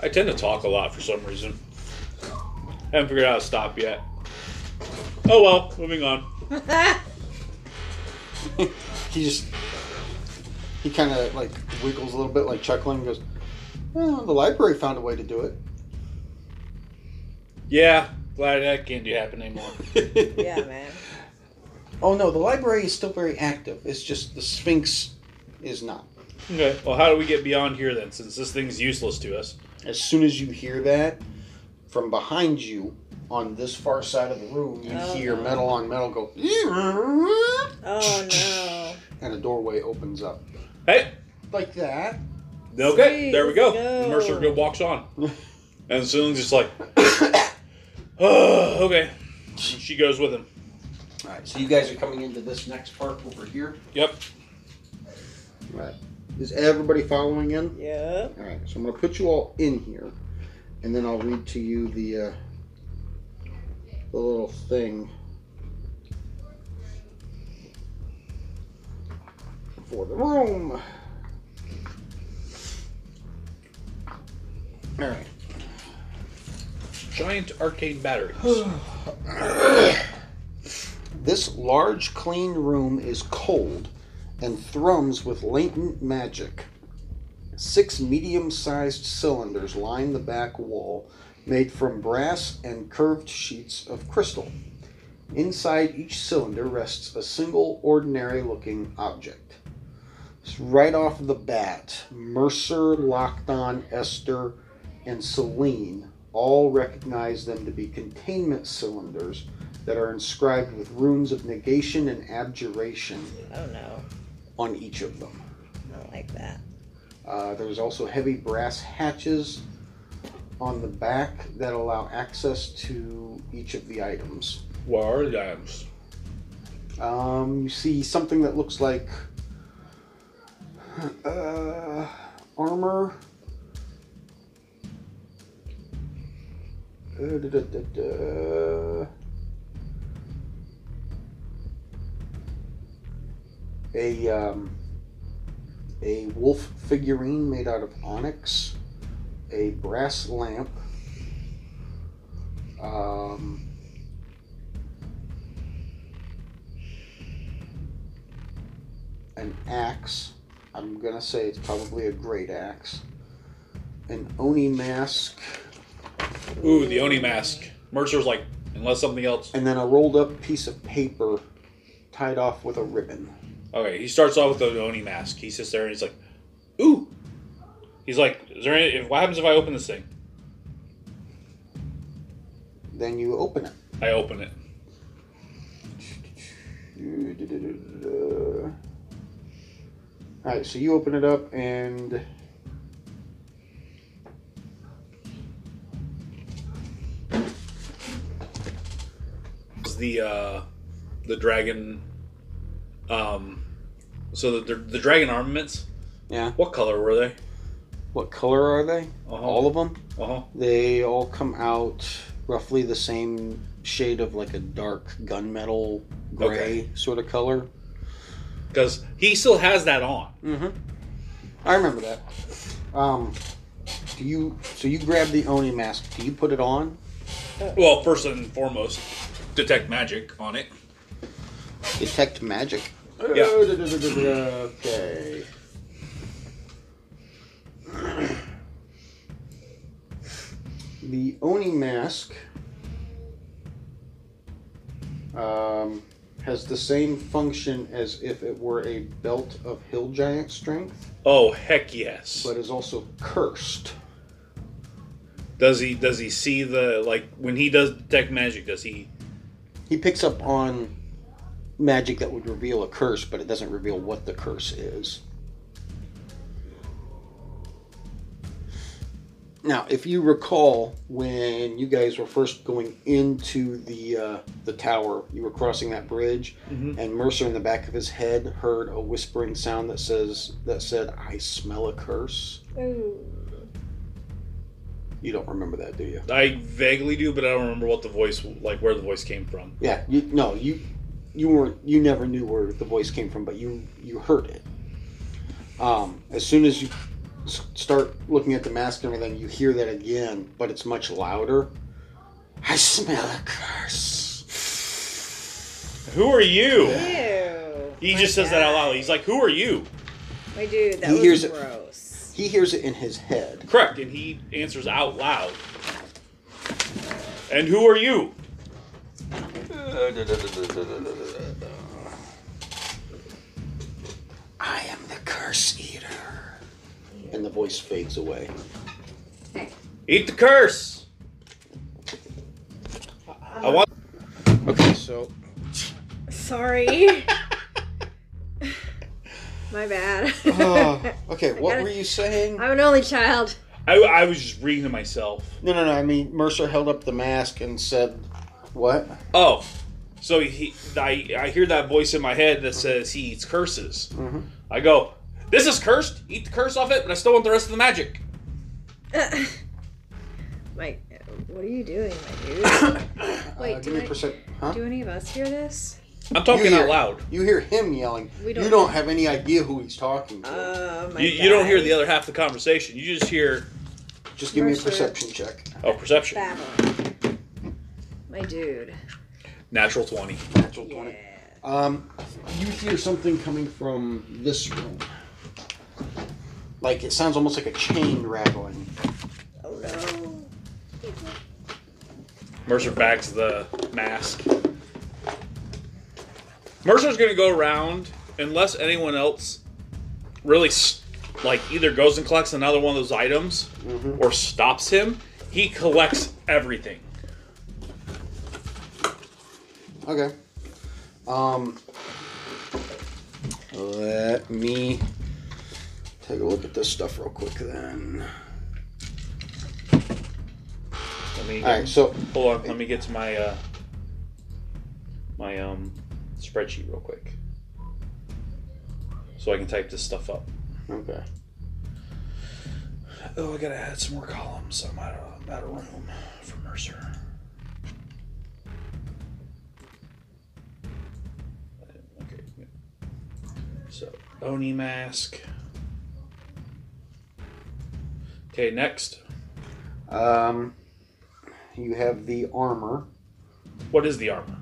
I tend to talk a lot for some reason. Haven't figured out how to stop yet. Oh well, moving on. [LAUGHS] he just he kind of like wiggles a little bit, like chuckling, and goes, "Well, the library found a way to do Yeah, glad that can't happen anymore. [LAUGHS] yeah, man. Oh no, the library is still very active. It's just the Sphinx is not. Okay, well, how do we get beyond here then, since this thing's useless to us? As soon as you hear that, from behind you on this far side of the room, you Oh, hear no. metal on metal go, Oh no. and a doorway opens up Hey, like that. okay, Sweet, there we go. go. Mercer go walks on, [LAUGHS] and Celine's just like, oh, [SIGHS] okay. And she goes with him. All right, so you guys are coming into this next part over here. Yep. Right. Is everybody following in? Yeah. All right, so I'm going to put you all in here. and then I'll read to you the uh, the little thing for the room. All right. Giant arcade batteries. [SIGHS] This large, clean room is cold and thrums with latent magic. Six medium sized cylinders line the back wall, made from brass and curved sheets of crystal. Inside each cylinder rests a single, ordinary looking object. It's right off the bat, Mercer, Lockdown, Esther, and Celine all recognize them to be containment cylinders that are inscribed with runes of negation and abjuration Oh no, on each of them. I don't like that. Uh, there's also heavy brass hatches on the back that allow access to each of the items. What are the items? Um, you see something that looks like uh, armor. Uh, da, da, da. A um, a wolf figurine made out of onyx, a brass lamp, um, an axe. I'm gonna say it's probably a great axe. An oni mask, Ooh, the Oni mask. Mercer's like, unless something else. and then a rolled up piece of paper tied off with a ribbon. Okay, he starts off with the Oni mask. He sits there and he's like, ooh. He's like, is there any, if, what happens if I open this thing? Then you open it. I open it. Alright, so you open it up and the, uh, the dragon, um, so the, the dragon armaments, yeah. what color were they? What color are they? Uh-huh. All of them? Uh-huh. They all come out roughly the same shade of like a dark gunmetal gray sort of color. Because he still has that on. Mm-hmm. I remember that. Um, do you? So you grab the Oni mask. Do you put it on? Well, first and foremost, detect magic on it. Detect magic. Yeah. Okay. The Oni mask um, has the same function as if it were a belt of hill giant strength, Oh, heck yes. but is also cursed. Does he does he see the like when he does detect magic? Does he? He picks up on magic that would reveal a curse, but it doesn't reveal what the curse is. Now, if you recall, when you guys were first going into the uh, the tower, you were crossing that bridge, Mhm. and Mercer, in the back of his head, heard a whispering sound that says that said, "I smell a curse." Ooh. You don't remember that, do you? I vaguely do, but I don't remember what the voice like where the voice came from. Yeah, you no, you you weren't you never knew where the voice came from, but you you heard it. Um, as soon as you s- start looking at the mask and everything, you hear that again, but it's much louder. I smell a curse. Who are you? Ew. He My just says that out God. loud. He's like, "Who are you?" My dude, that He was hears it. gross. He hears it in his head. Correct, and he answers out loud. And who are you? I am the curse eater. And the voice fades away. Eat the curse. I want. Okay, so Sorry. [LAUGHS] My bad. uh, okay, [LAUGHS] what gotta- were you saying? I'm an only child. I, I was just reading to myself. No, no, no. I mean, Mercer held up the mask and said, "What?" Oh, so he, I, I hear that voice in my head that says he eats curses. Mhm. I go, this is cursed. Eat the curse off it, but I still want the rest of the magic. [LAUGHS] Like, what are you doing, my dude? [COUGHS] Wait, uh, do give me I- a percent. Huh? Do any of us hear this? I'm talking hear- out loud. You hear him yelling. We you don't- don't have any idea who he's talking to. Oh You, you don't hear the other half of the conversation. You just hear Just give me a perception check. oh perception. Babble. My dude. Natural twenty. Natural Yeah. 20. Um, you hear something coming from this room. Like it sounds almost like a chain rattling. Oh no. Mercer bags the mask. Mercer's gonna go around unless anyone else really like either goes and collects another one of those items or stops him. He collects everything. Okay. Um, let me take a look at this stuff real quick then. Let me All right, so hold on. Let me get to my uh, my um spreadsheet real quick, so I can type this stuff up. okay. Oh, I gotta add some more columns. I'm out of, I'm out of room for Mercer. Okay. So, Oni mask. Okay, next. Um, you have the armor. What is the armor?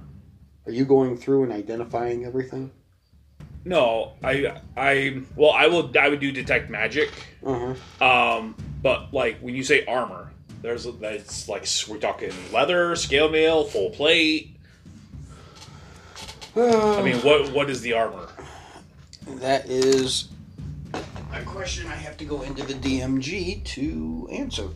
Are you going through and identifying everything? No, I, I, well, I will, I would do detect magic. Uh huh. Um, but like when you say armor, there's that's like we're talking leather, scale mail, full plate. I mean, what what is the armor? that is a question I have to go into the DMG to answer.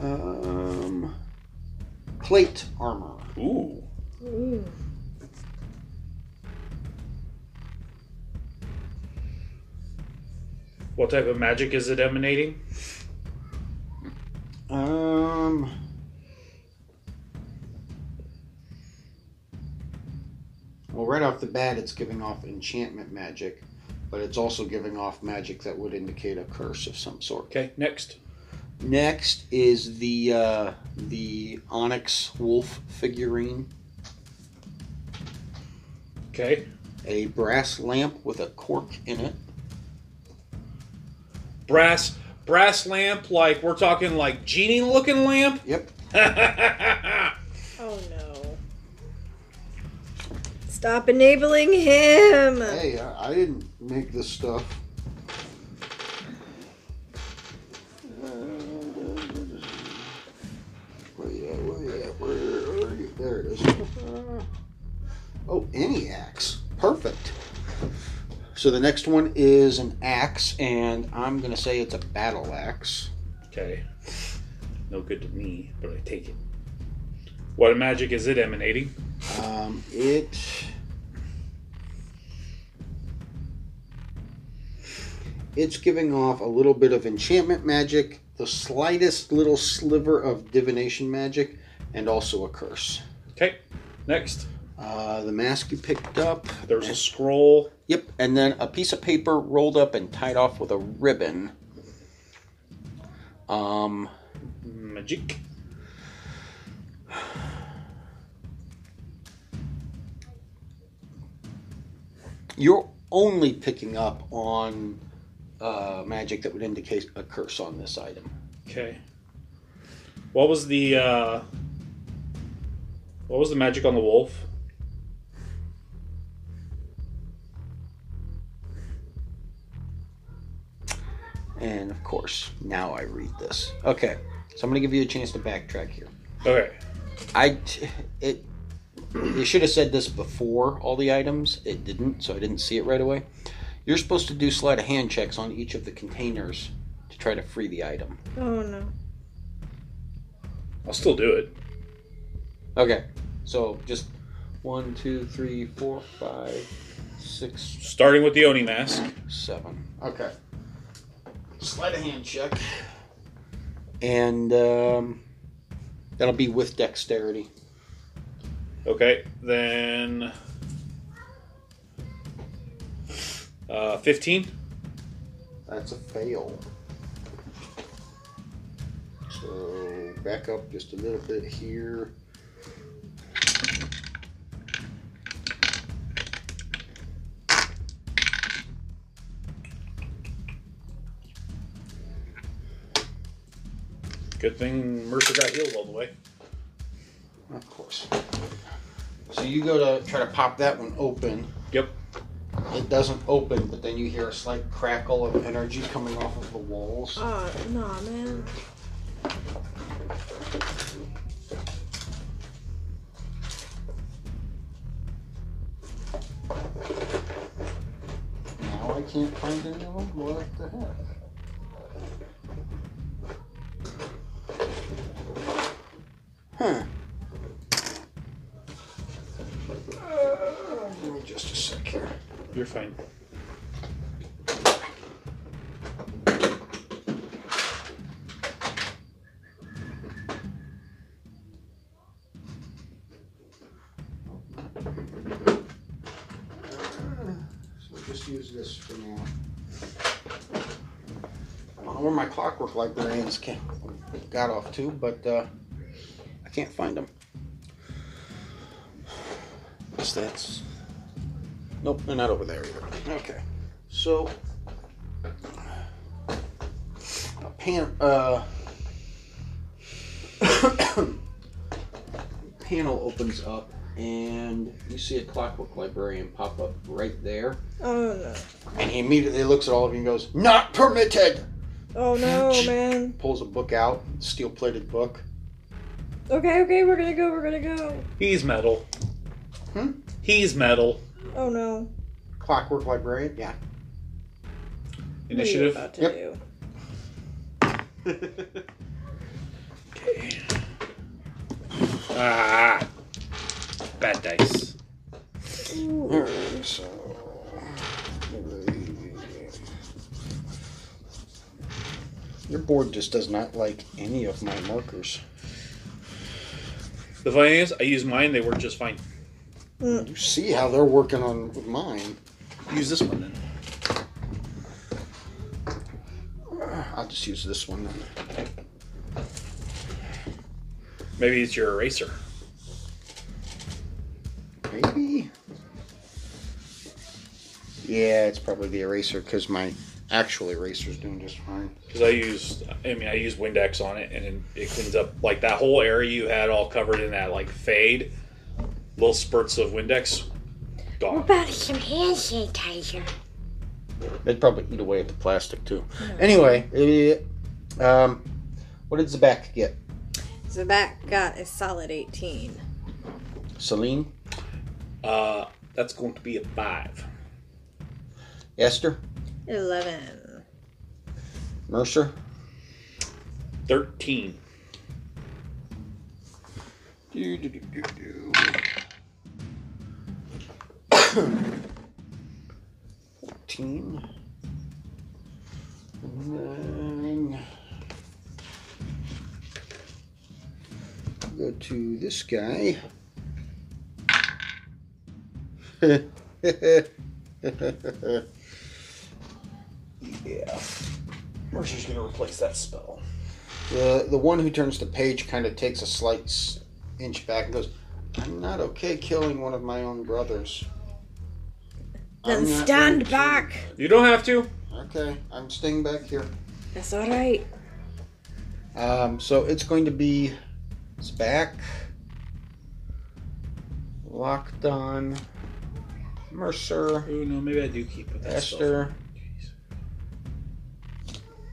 Um, plate armor. Ooh, Ooh. what type of magic is it emanating? Um. Well, right off the bat, it's giving off enchantment magic, but it's also giving off magic that would indicate a curse of some sort. Okay, next. Next is the uh, the onyx wolf figurine, Okay, a brass lamp with a cork in it. brass brass lamp. Like we're talking like genie looking lamp. [LAUGHS] Yep. Oh no. Stop enabling him. Hey, I, I didn't make this stuff. Where you at? Where you at? Where are you? There it is. Oh, any axe. Perfect. So the next one is an axe, and I'm going to say it's a battle axe. okay, no good to me, but I take it. What magic is it emanating? Um, it. It's giving off a little bit of enchantment magic, the slightest little sliver of divination magic, and also a curse. Okay, next. Uh, the mask you picked up. There's a scroll. Yep, and then a piece of paper rolled up and tied off with a ribbon. Um, Magic. you're only picking up on uh, magic that would indicate a curse on this item. Okay. What was the uh what was the magic on the wolf? And of course, now I read this. Okay, so I'm going to give you a chance to backtrack here. Okay. I it you should have said this before all the items. It didn't, so I didn't see it right away. You're supposed to do sleight of hand checks on each of the containers to try to free the item. Oh no. I'll still do it. Okay, so just one, two, three, four, five, six, Starting with the Oni mask. seven. Okay. Sleight of hand check. And um, That'll be with dexterity. Okay, then. Uh, 15. That's a fail. So back up just a little bit here. Good thing Mercer got healed all the way. Of course. So you go to try to pop that one open. Yep. It doesn't open, but then you hear a slight crackle of energy coming off of the walls. Oh, nah, man. Now I can't find any of them. What the heck? Huh. Uh, give me just a sec here. You're fine. Use this for now. I where my clockwork librarians can, got off to, but uh, I can't find them. Guess that's. Nope, they're not over there either. Okay, so a pan. Uh, [COUGHS] panel opens up, and you see a clockwork librarian pop up right there. Oh no. And he immediately looks at all of you and goes, Not permitted! Oh no, [LAUGHS] man. Pulls a book out, steel plated book. Okay, okay, we're gonna go, we're gonna go. He's metal. Hmm? He's metal. Oh no. Clockwork librarian, yeah. Initiative. What are you about to Yep. do? [LAUGHS] Ah. Bad dice. Alright, so. Your board just does not like any of my markers. The funny thing is, I use mine, they work just fine. Mm. You see how they're working on with mine. Use this one then. I'll just use this one then. Maybe it's your eraser. Maybe. Yeah, it's probably the eraser because my actual eraser's doing just fine. Because I used, I mean, I use Windex on it, and it- it cleans up like that whole area you had all covered in that like fade. Little spurts of Windex, gone. about some hand sanitizer? They'd probably eat away at the plastic too. Anyway, it, um, what did Zabak get? Zabak got a solid 18. Celine, Uh, that's going to be a five. Esther, 11. Mercer, Thirteen. Do, do, do, do, do. Fourteen. And then go to this guy. yeah. Mercer's gonna replace that spell. The the one who turns the page kind of takes a slight inch back and goes, "I'm not okay killing one of my own brothers." Then stand back. You don't have to. Okay, I'm staying back here. That's alright. Um, so it's going to be it's back. Lockdown. Mercer, Oh no, maybe I do keep with that. Esther,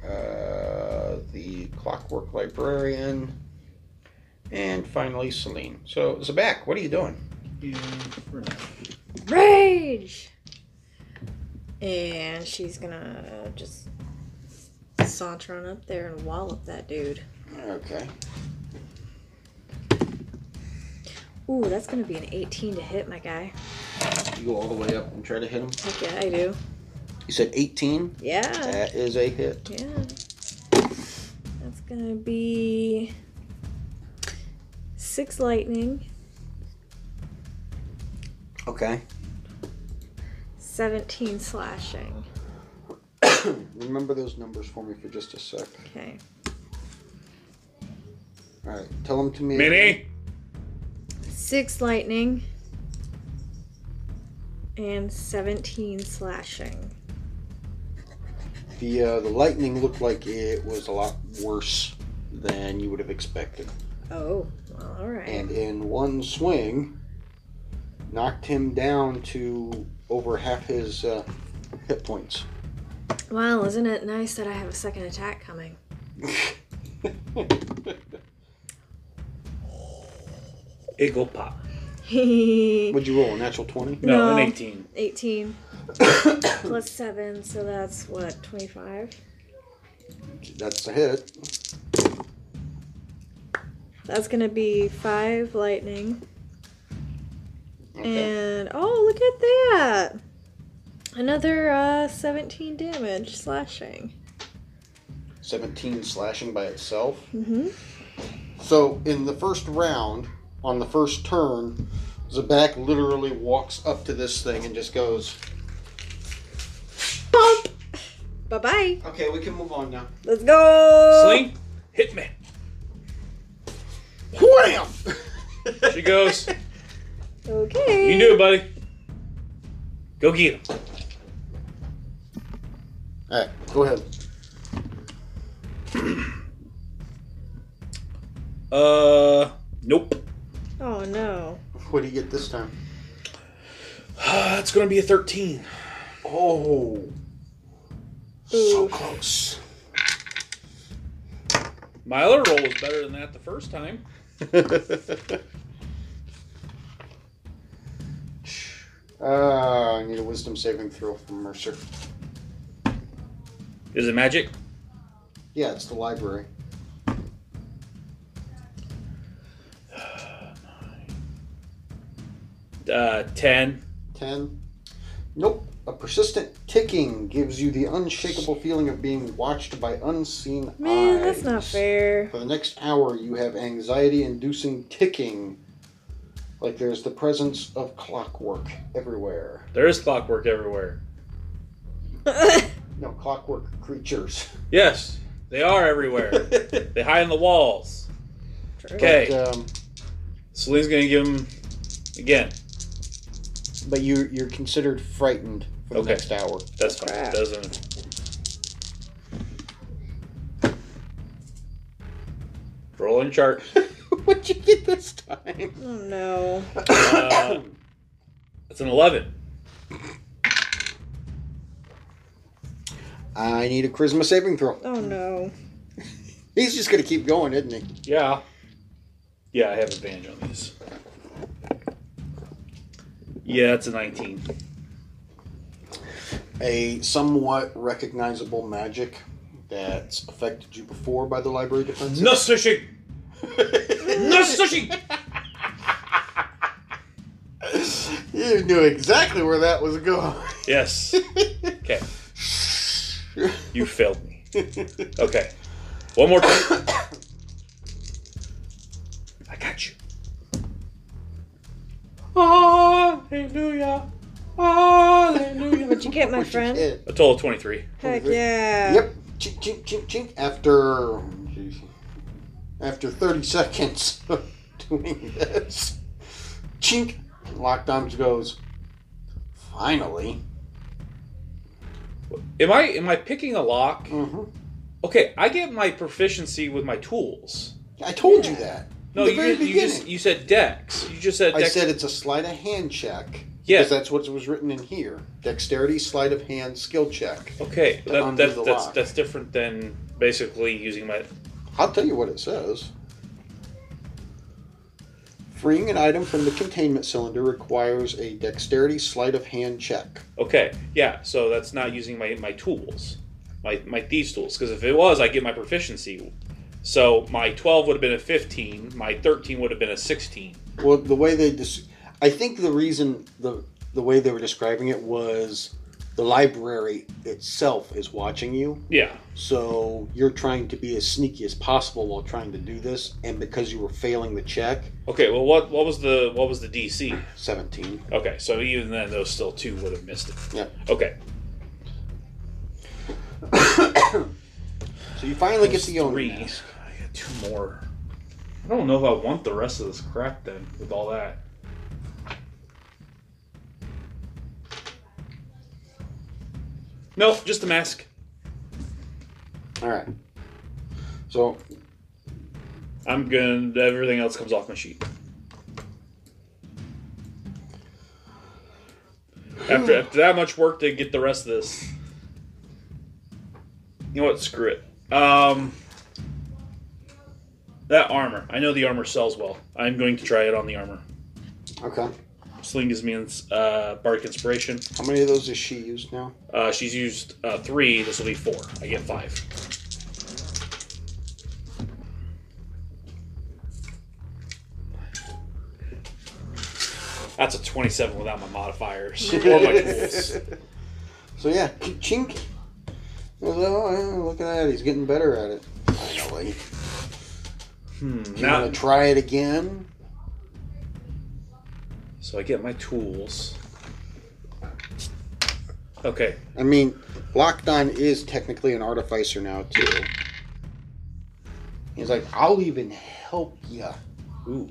uh, the Clockwork Librarian, and finally Celine. So Zabak, what are you doing? Yeah, for now. Rage! And she's gonna just saunter on up there and wallop that dude. Okay. Ooh, that's gonna be an 18 to hit, my guy. You go all the way up and try to hit him. Heck yeah, I do. You said 18. Yeah. That is a hit. Yeah. That's gonna be six lightning, Okay. 17 slashing. [COUGHS] Remember those numbers for me for just a sec. Okay. All right. Tell them to me. Minnie. Six lightning and 17 slashing. The uh, the lightning looked like it was a lot worse than you would have expected, Oh, well, all right. and in one swing, knocked him down to over half his uh, hit points. Well, isn't it nice that I have a second attack coming? [LAUGHS] Eagle pop. [LAUGHS] What'd you roll? A natural twenty? No, No. an 18. 18 [COUGHS] plus 7, so that's what, 25? That's a hit. That's gonna be 5 lightning. Okay. And, oh, look at that! Another uh, 17 damage slashing. Seventeen slashing by itself. Mm-hmm. So in the first round, on the first turn, Zabak literally walks up to this thing and just goes, Bump! Bye bye. "Okay, we can move on now." Let's go! Sling. Hit me. Wham! She goes. [LAUGHS] Okay. You can do it, buddy. Go get him. All right, go ahead. [CLEARS THROAT] Uh, nope. Oh no. What do you get this time? [SIGHS] It's gonna be a 13. Oh, so close. My other roll was better than that the first time. [LAUGHS] uh, I need a wisdom saving throw from Mercer. Is it magic? Yeah, it's the library. Uh, 10. 10. Nope. A persistent ticking gives you the unshakable feeling of being watched by unseen Man, eyes. that's not fair. For the next hour, you have anxiety inducing ticking. Like there's the presence of clockwork everywhere. There is clockwork everywhere. [LAUGHS] No, clockwork creatures. [LAUGHS] Yes, they are everywhere. [LAUGHS] they hide in the walls. True. Okay. But, um, Celine's gonna give him again. but you, you're considered frightened for the Okay. next hour. That's fine. Crap. Doesn't. Rolling chart. What'd you get this time? Oh no. Uh, it's an 11. I need a charisma saving throw. Oh no. He's just gonna keep going, isn't he? Yeah. Yeah, I have a advantage on these. Yeah, it's a 19. A somewhat recognizable magic that's affected you before by the library defense. No sushi! No sushi! You knew exactly where that was going. Yes. Okay. You failed me. Okay. One more time. I got you. Oh, hallelujah. Hallelujah. What'd you get, my What'd you friend? A total of 23. Heck yeah. Yep. Chink, chink, chink, chink. After after 30 [LAUGHS] seconds of doing this, chink. Lockdown goes. Finally. Am I am I picking a lock? hmm Okay, I get my proficiency with my tools. I told you that. No, the you, very just, you just you said dex. You just said I said it's a sleight of hand check. Yeah. Because that's what was written in here. Dexterity, sleight of hand, skill check. okay, that, that, that's lock. that's different than basically using my. I'll tell you what it says. Freeing an item from the containment cylinder requires a dexterity sleight of hand check. Okay, yeah, so that's not using my my tools, my my thieves tools. Because if it was, I get my proficiency. So my twelve would have been a fifteen. My thirteen would have been a sixteen. Well, the way they dis- I think the reason the the way they were describing it was the library itself is watching you. Yeah. So you're trying to be as sneaky as possible while trying to do this, and because you were failing the check, Okay. Well, what what was the what was the DC? 17. Okay, so even then, those still two would have missed it. Yeah. Okay. [COUGHS] So you finally get Those the own three. mask. I got two more. I don't know if I want the rest of this crap then with all that. Nope, just the mask. All right. So I'm gonna. Everything else comes off my sheet. After [SIGHS] after that much work to get the rest of this, you know what? Screw it. Um, that armor. I know the armor sells well. I'm going to try it on the armor. okay. Sling gives me uh, bardic inspiration. How many of those has she used now? Uh, she's used uh, three. This will be four. I get five. That's a 27 without my modifiers [LAUGHS] or my tools. [LAUGHS] So yeah, chink. Oh, yeah, look at that. He's getting better at it. Finally. Hmm, Do you now- want to try it again? So I get my tools. Okay. I mean, Lockdown is technically an artificer now too. He's like, I'll even help ya Ooh.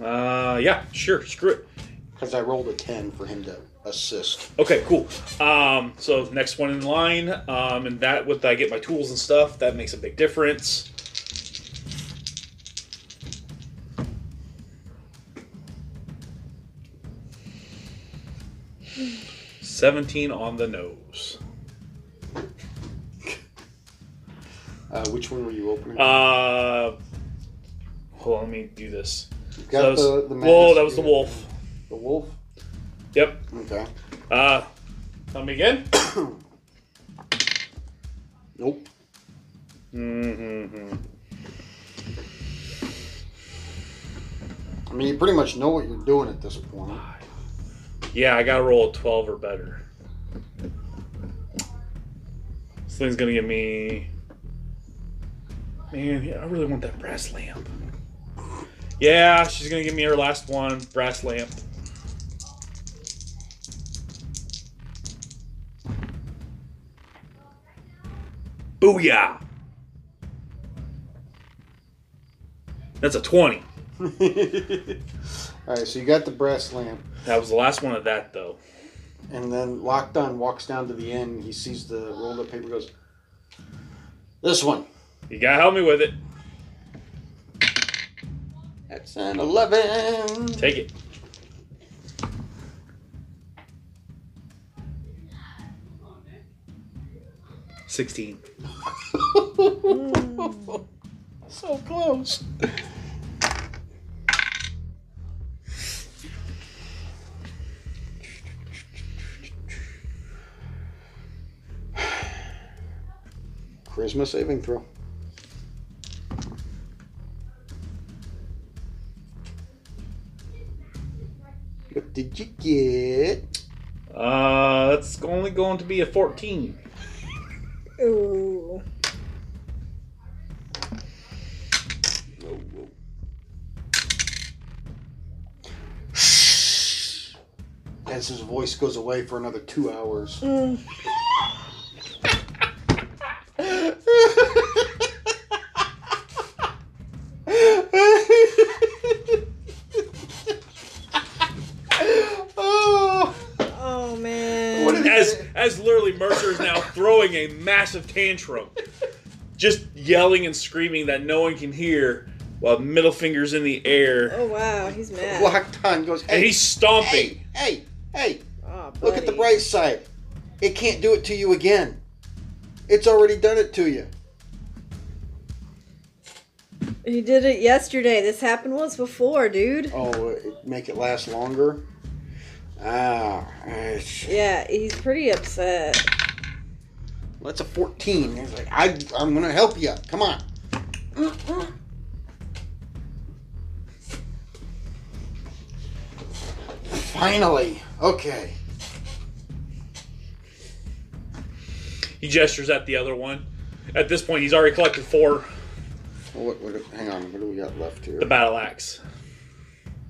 Uh, yeah, sure. Screw it. because I rolled a ten for him to assist. Okay, cool. Um, so next one in line, um, and that with I get my tools and stuff, that makes a big difference. Seventeen on the nose. Uh, which one were you opening? Uh, hold on, let me do this. You've So that was, the, the whoa, that was the wolf. The wolf. Yep. Okay. Uh, tell me again. [COUGHS] Nope. Mm-hmm. I mean, you pretty much know what you're doing at this point. Yeah, I gotta roll a 12 or better. This thing's gonna give me. Man, I really want that brass lamp. Yeah, she's gonna give me her last one brass lamp. Booyah! That's a 20. [LAUGHS] All right, so you got the brass lamp, That was the last one of that, though. and then Lockdown walks down to the end. He sees the rolled up paper. Goes, "This one. You gotta help me with it. That's an eleven. Take it. Sixteen. [LAUGHS] so close. Charisma saving throw. What did you get? Uh, that's only going to be a fourteen. Ooh. As his voice goes away for another two hours. Mm. Oh, Oh man. What did- As as literally Mercer is now throwing a massive tantrum, just yelling and screaming that no one can hear, while middle fingers in the air, Oh wow, he's mad. Locked on goes, hey, and he's stomping. hey, hey, hey, Oh, look at the buddy. bright side. It can't do it to you again. It's already done it to you. He did it yesterday. This happened once before, dude. Oh, make it last longer? Ah, Yeah, he's pretty upset. that's a 14. He's like, I, I'm going to help you. Come on. Finally. Okay. He gestures at the other one. At this point, he's already collected four. What, what, hang on, what do we got left here? The battle axe.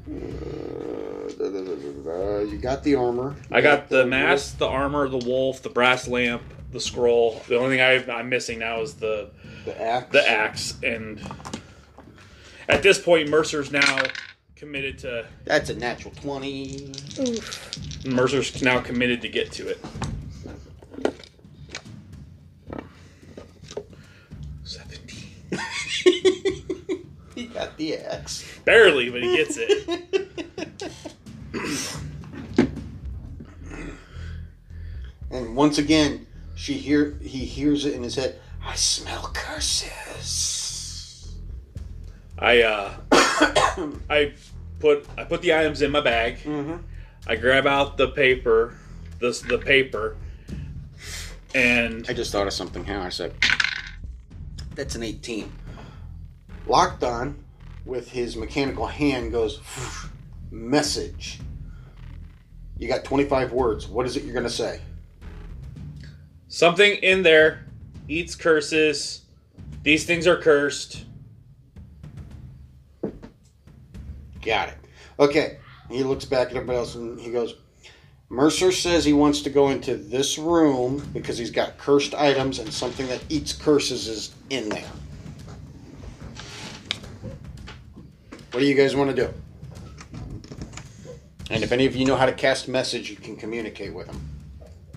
Uh, da, da, da, da, da. You got the armor. I got the mask, the armor, the wolf, the brass lamp, the scroll. The only thing I, I'm missing now is the The axe. the axe. And at this point, Mercer's now committed to. That's a natural 20. Oof. Mercer's now committed to get to it. Got the axe. Barely, but he gets it. [LAUGHS] And once again, she hear he hears it in his head. I smell curses. I uh, [COUGHS] I put I put the items in my bag. Mm-hmm. I grab out the paper, this the paper, and I just thought of something. How I said that's an 18. Lockdown with his mechanical hand goes message. You got 25 words. What is it you're gonna say? something in there eats curses. These things are cursed. Got it. Okay. He looks back at everybody else and he goes, Mercer says he wants to go into this room because he's got cursed items and something that eats curses is in there. What do you guys want to do? And if any of you know how to cast message, you can communicate with them.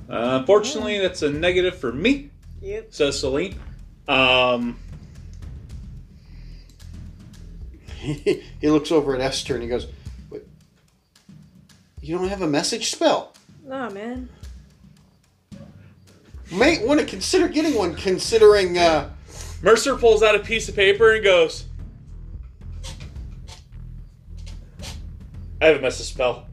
Uh, unfortunately, that's a negative for me, Yep. says Celine. Um, [LAUGHS] he looks over at Esther and he goes, "What? You don't have a message spell? Nah, man. May want to consider getting one, considering uh, Mercer pulls out a piece of paper and goes, I haven't messed a spell.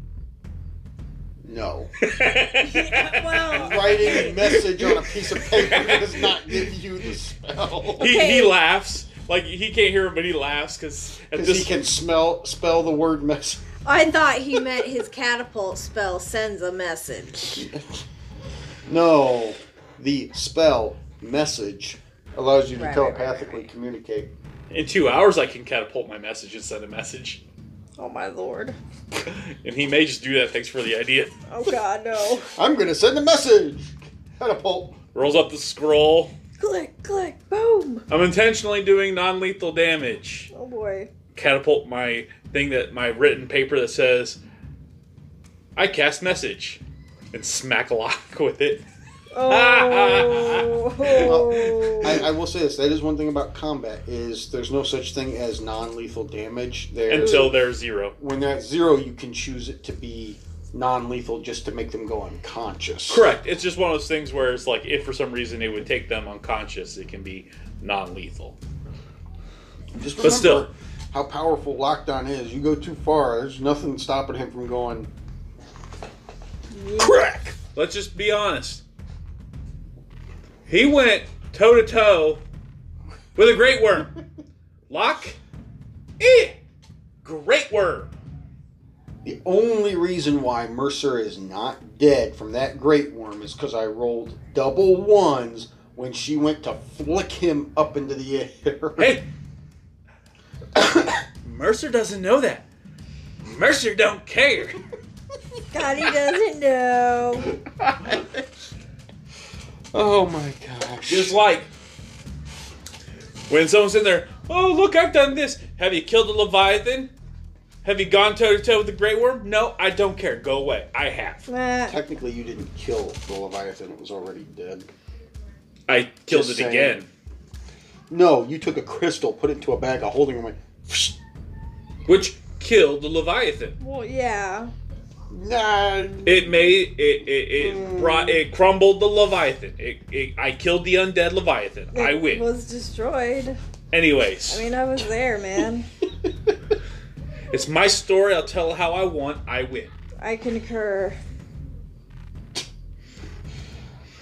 no. [LAUGHS] Well, Writing a message on a piece of paper does not give you the spell. he, Okay. he laughs. Like, he can't hear him, but he laughs because Because this he can smell spell the word message. I thought he meant his catapult spell sends a message. [LAUGHS] No, the spell message allows you to Right, right, telepathically right, right. communicate. in two hours, I can catapult my message and send a message. Oh my lord. And he may just do that. Thanks for the idea. Oh god, no. [LAUGHS] I'm gonna send a message. Catapult. Rolls up the scroll. Click, click, boom. I'm intentionally doing non lethal damage. Oh boy. Catapult my thing that my written paper that says, I cast message. And smack a lock [LAUGHS] with it. Oh. [LAUGHS] I, I will say this: that is one thing about combat is there's no such thing as non-lethal damage. There, Until they're zero. when they're at zero, you can choose it to be non-lethal just to make them go unconscious. Correct. It's just one of those things where it's like, if for some reason it would take them unconscious, it can be non lethal. Just But remember still. how powerful lockdown is. You go too far, there's nothing stopping him from going. Crack! Let's just be honest. He went toe to toe with a great worm. [LAUGHS] Lock? Eh! Great worm. The only reason why Mercer is not dead from that great worm is because I rolled double ones when she went to flick him up into the air. Hey! [COUGHS] Mercer doesn't know that. Mercer don't care. God, he doesn't know. [LAUGHS] oh my gosh. Just like when someone's in there, oh look, I've done this. Have you killed a leviathan? Have you gone toe to toe with the great worm? No, I don't care. Go away. I have. Nah. Technically, you didn't kill the Leviathan, it was already dead. I killed Just it saying. again. No, you took a crystal, put it into a bag of holding, and went. Which killed the leviathan. Well, yeah. Nah. It made it it, it brought it crumbled the leviathan. It, it I killed the undead leviathan. I win. was destroyed. Anyways, I mean, I was there, man. [LAUGHS] it's my story. I'll tell how I want. I win. I concur.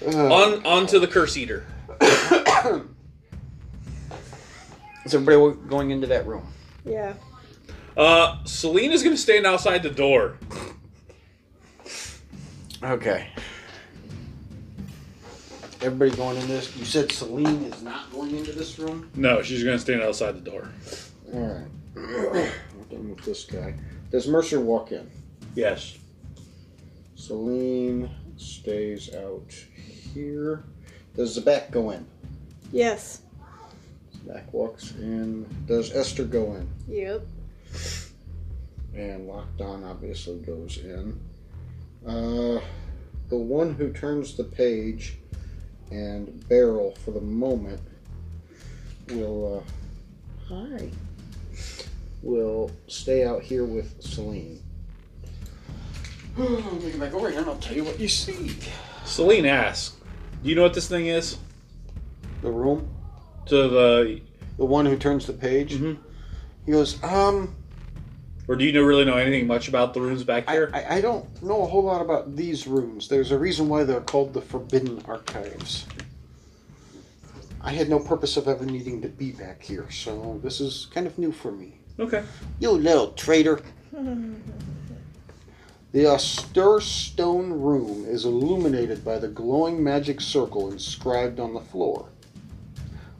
Uh, On on to the curse eater. [COUGHS] is everybody going into that room? Yeah. Uh, Celine's gonna stand outside the door. Okay. everybody going in this. You said Celine is not going into this room. No, she's gonna stand outside the door. All right. We're done with this guy. Does Mercer walk in? Yes. Celine stays out here. Does Zabak go in? Yes. Back walks in. Does Esther go in? Yep. And Lockdown obviously goes in. Uh, the one who turns the page and Beryl for the moment will. Uh, hi. Will stay out here with Celine. [SIGHS] Let me get back over here and I'll tell you what you see. Celine asks, "Do you know what this thing is?" The room? To the, The one who turns the page? Mhm. He goes, um, or do you know really know anything much about the rooms back here? I, I don't know a whole lot about these rooms. There's a reason why they're called the Forbidden Archives. I had no purpose of ever needing to be back here, so this is kind of new for me. okay. You little traitor. [LAUGHS] The austere stone room is illuminated by the glowing magic circle inscribed on the floor.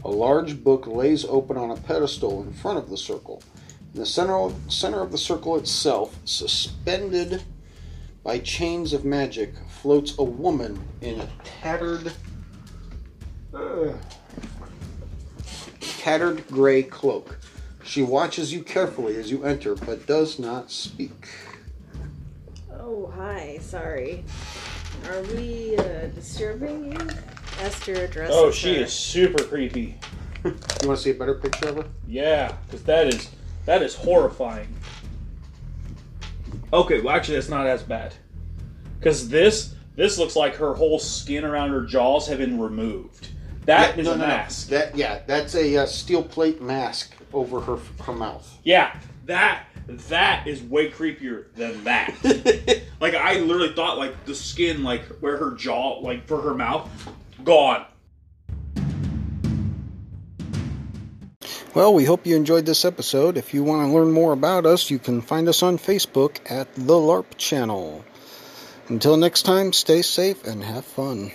A large book lays open on a pedestal in front of the circle. In the center, center of the circle itself, suspended by chains of magic, floats a woman in a tattered, uh, tattered gray cloak. She watches you carefully as you enter, but does not speak. Oh, hi. Sorry. Are we uh, disturbing you? Esther addresses Oh, she her. is super creepy. You want to see a better picture of her? Yeah, because that is that is horrifying. Okay, well actually that's not as bad. Because this this looks like her whole skin around her jaws have been removed. That Yeah, is no, a no, no. mask. That yeah, that's a uh, steel plate mask over her her mouth. Yeah, that that is way creepier than that. [LAUGHS] like I literally thought like the skin like where her jaw like for her mouth gone. Well, we hope you enjoyed this episode. If you want to learn more about us, you can find us on Facebook at the LARP channel. Until next time, stay safe and have fun.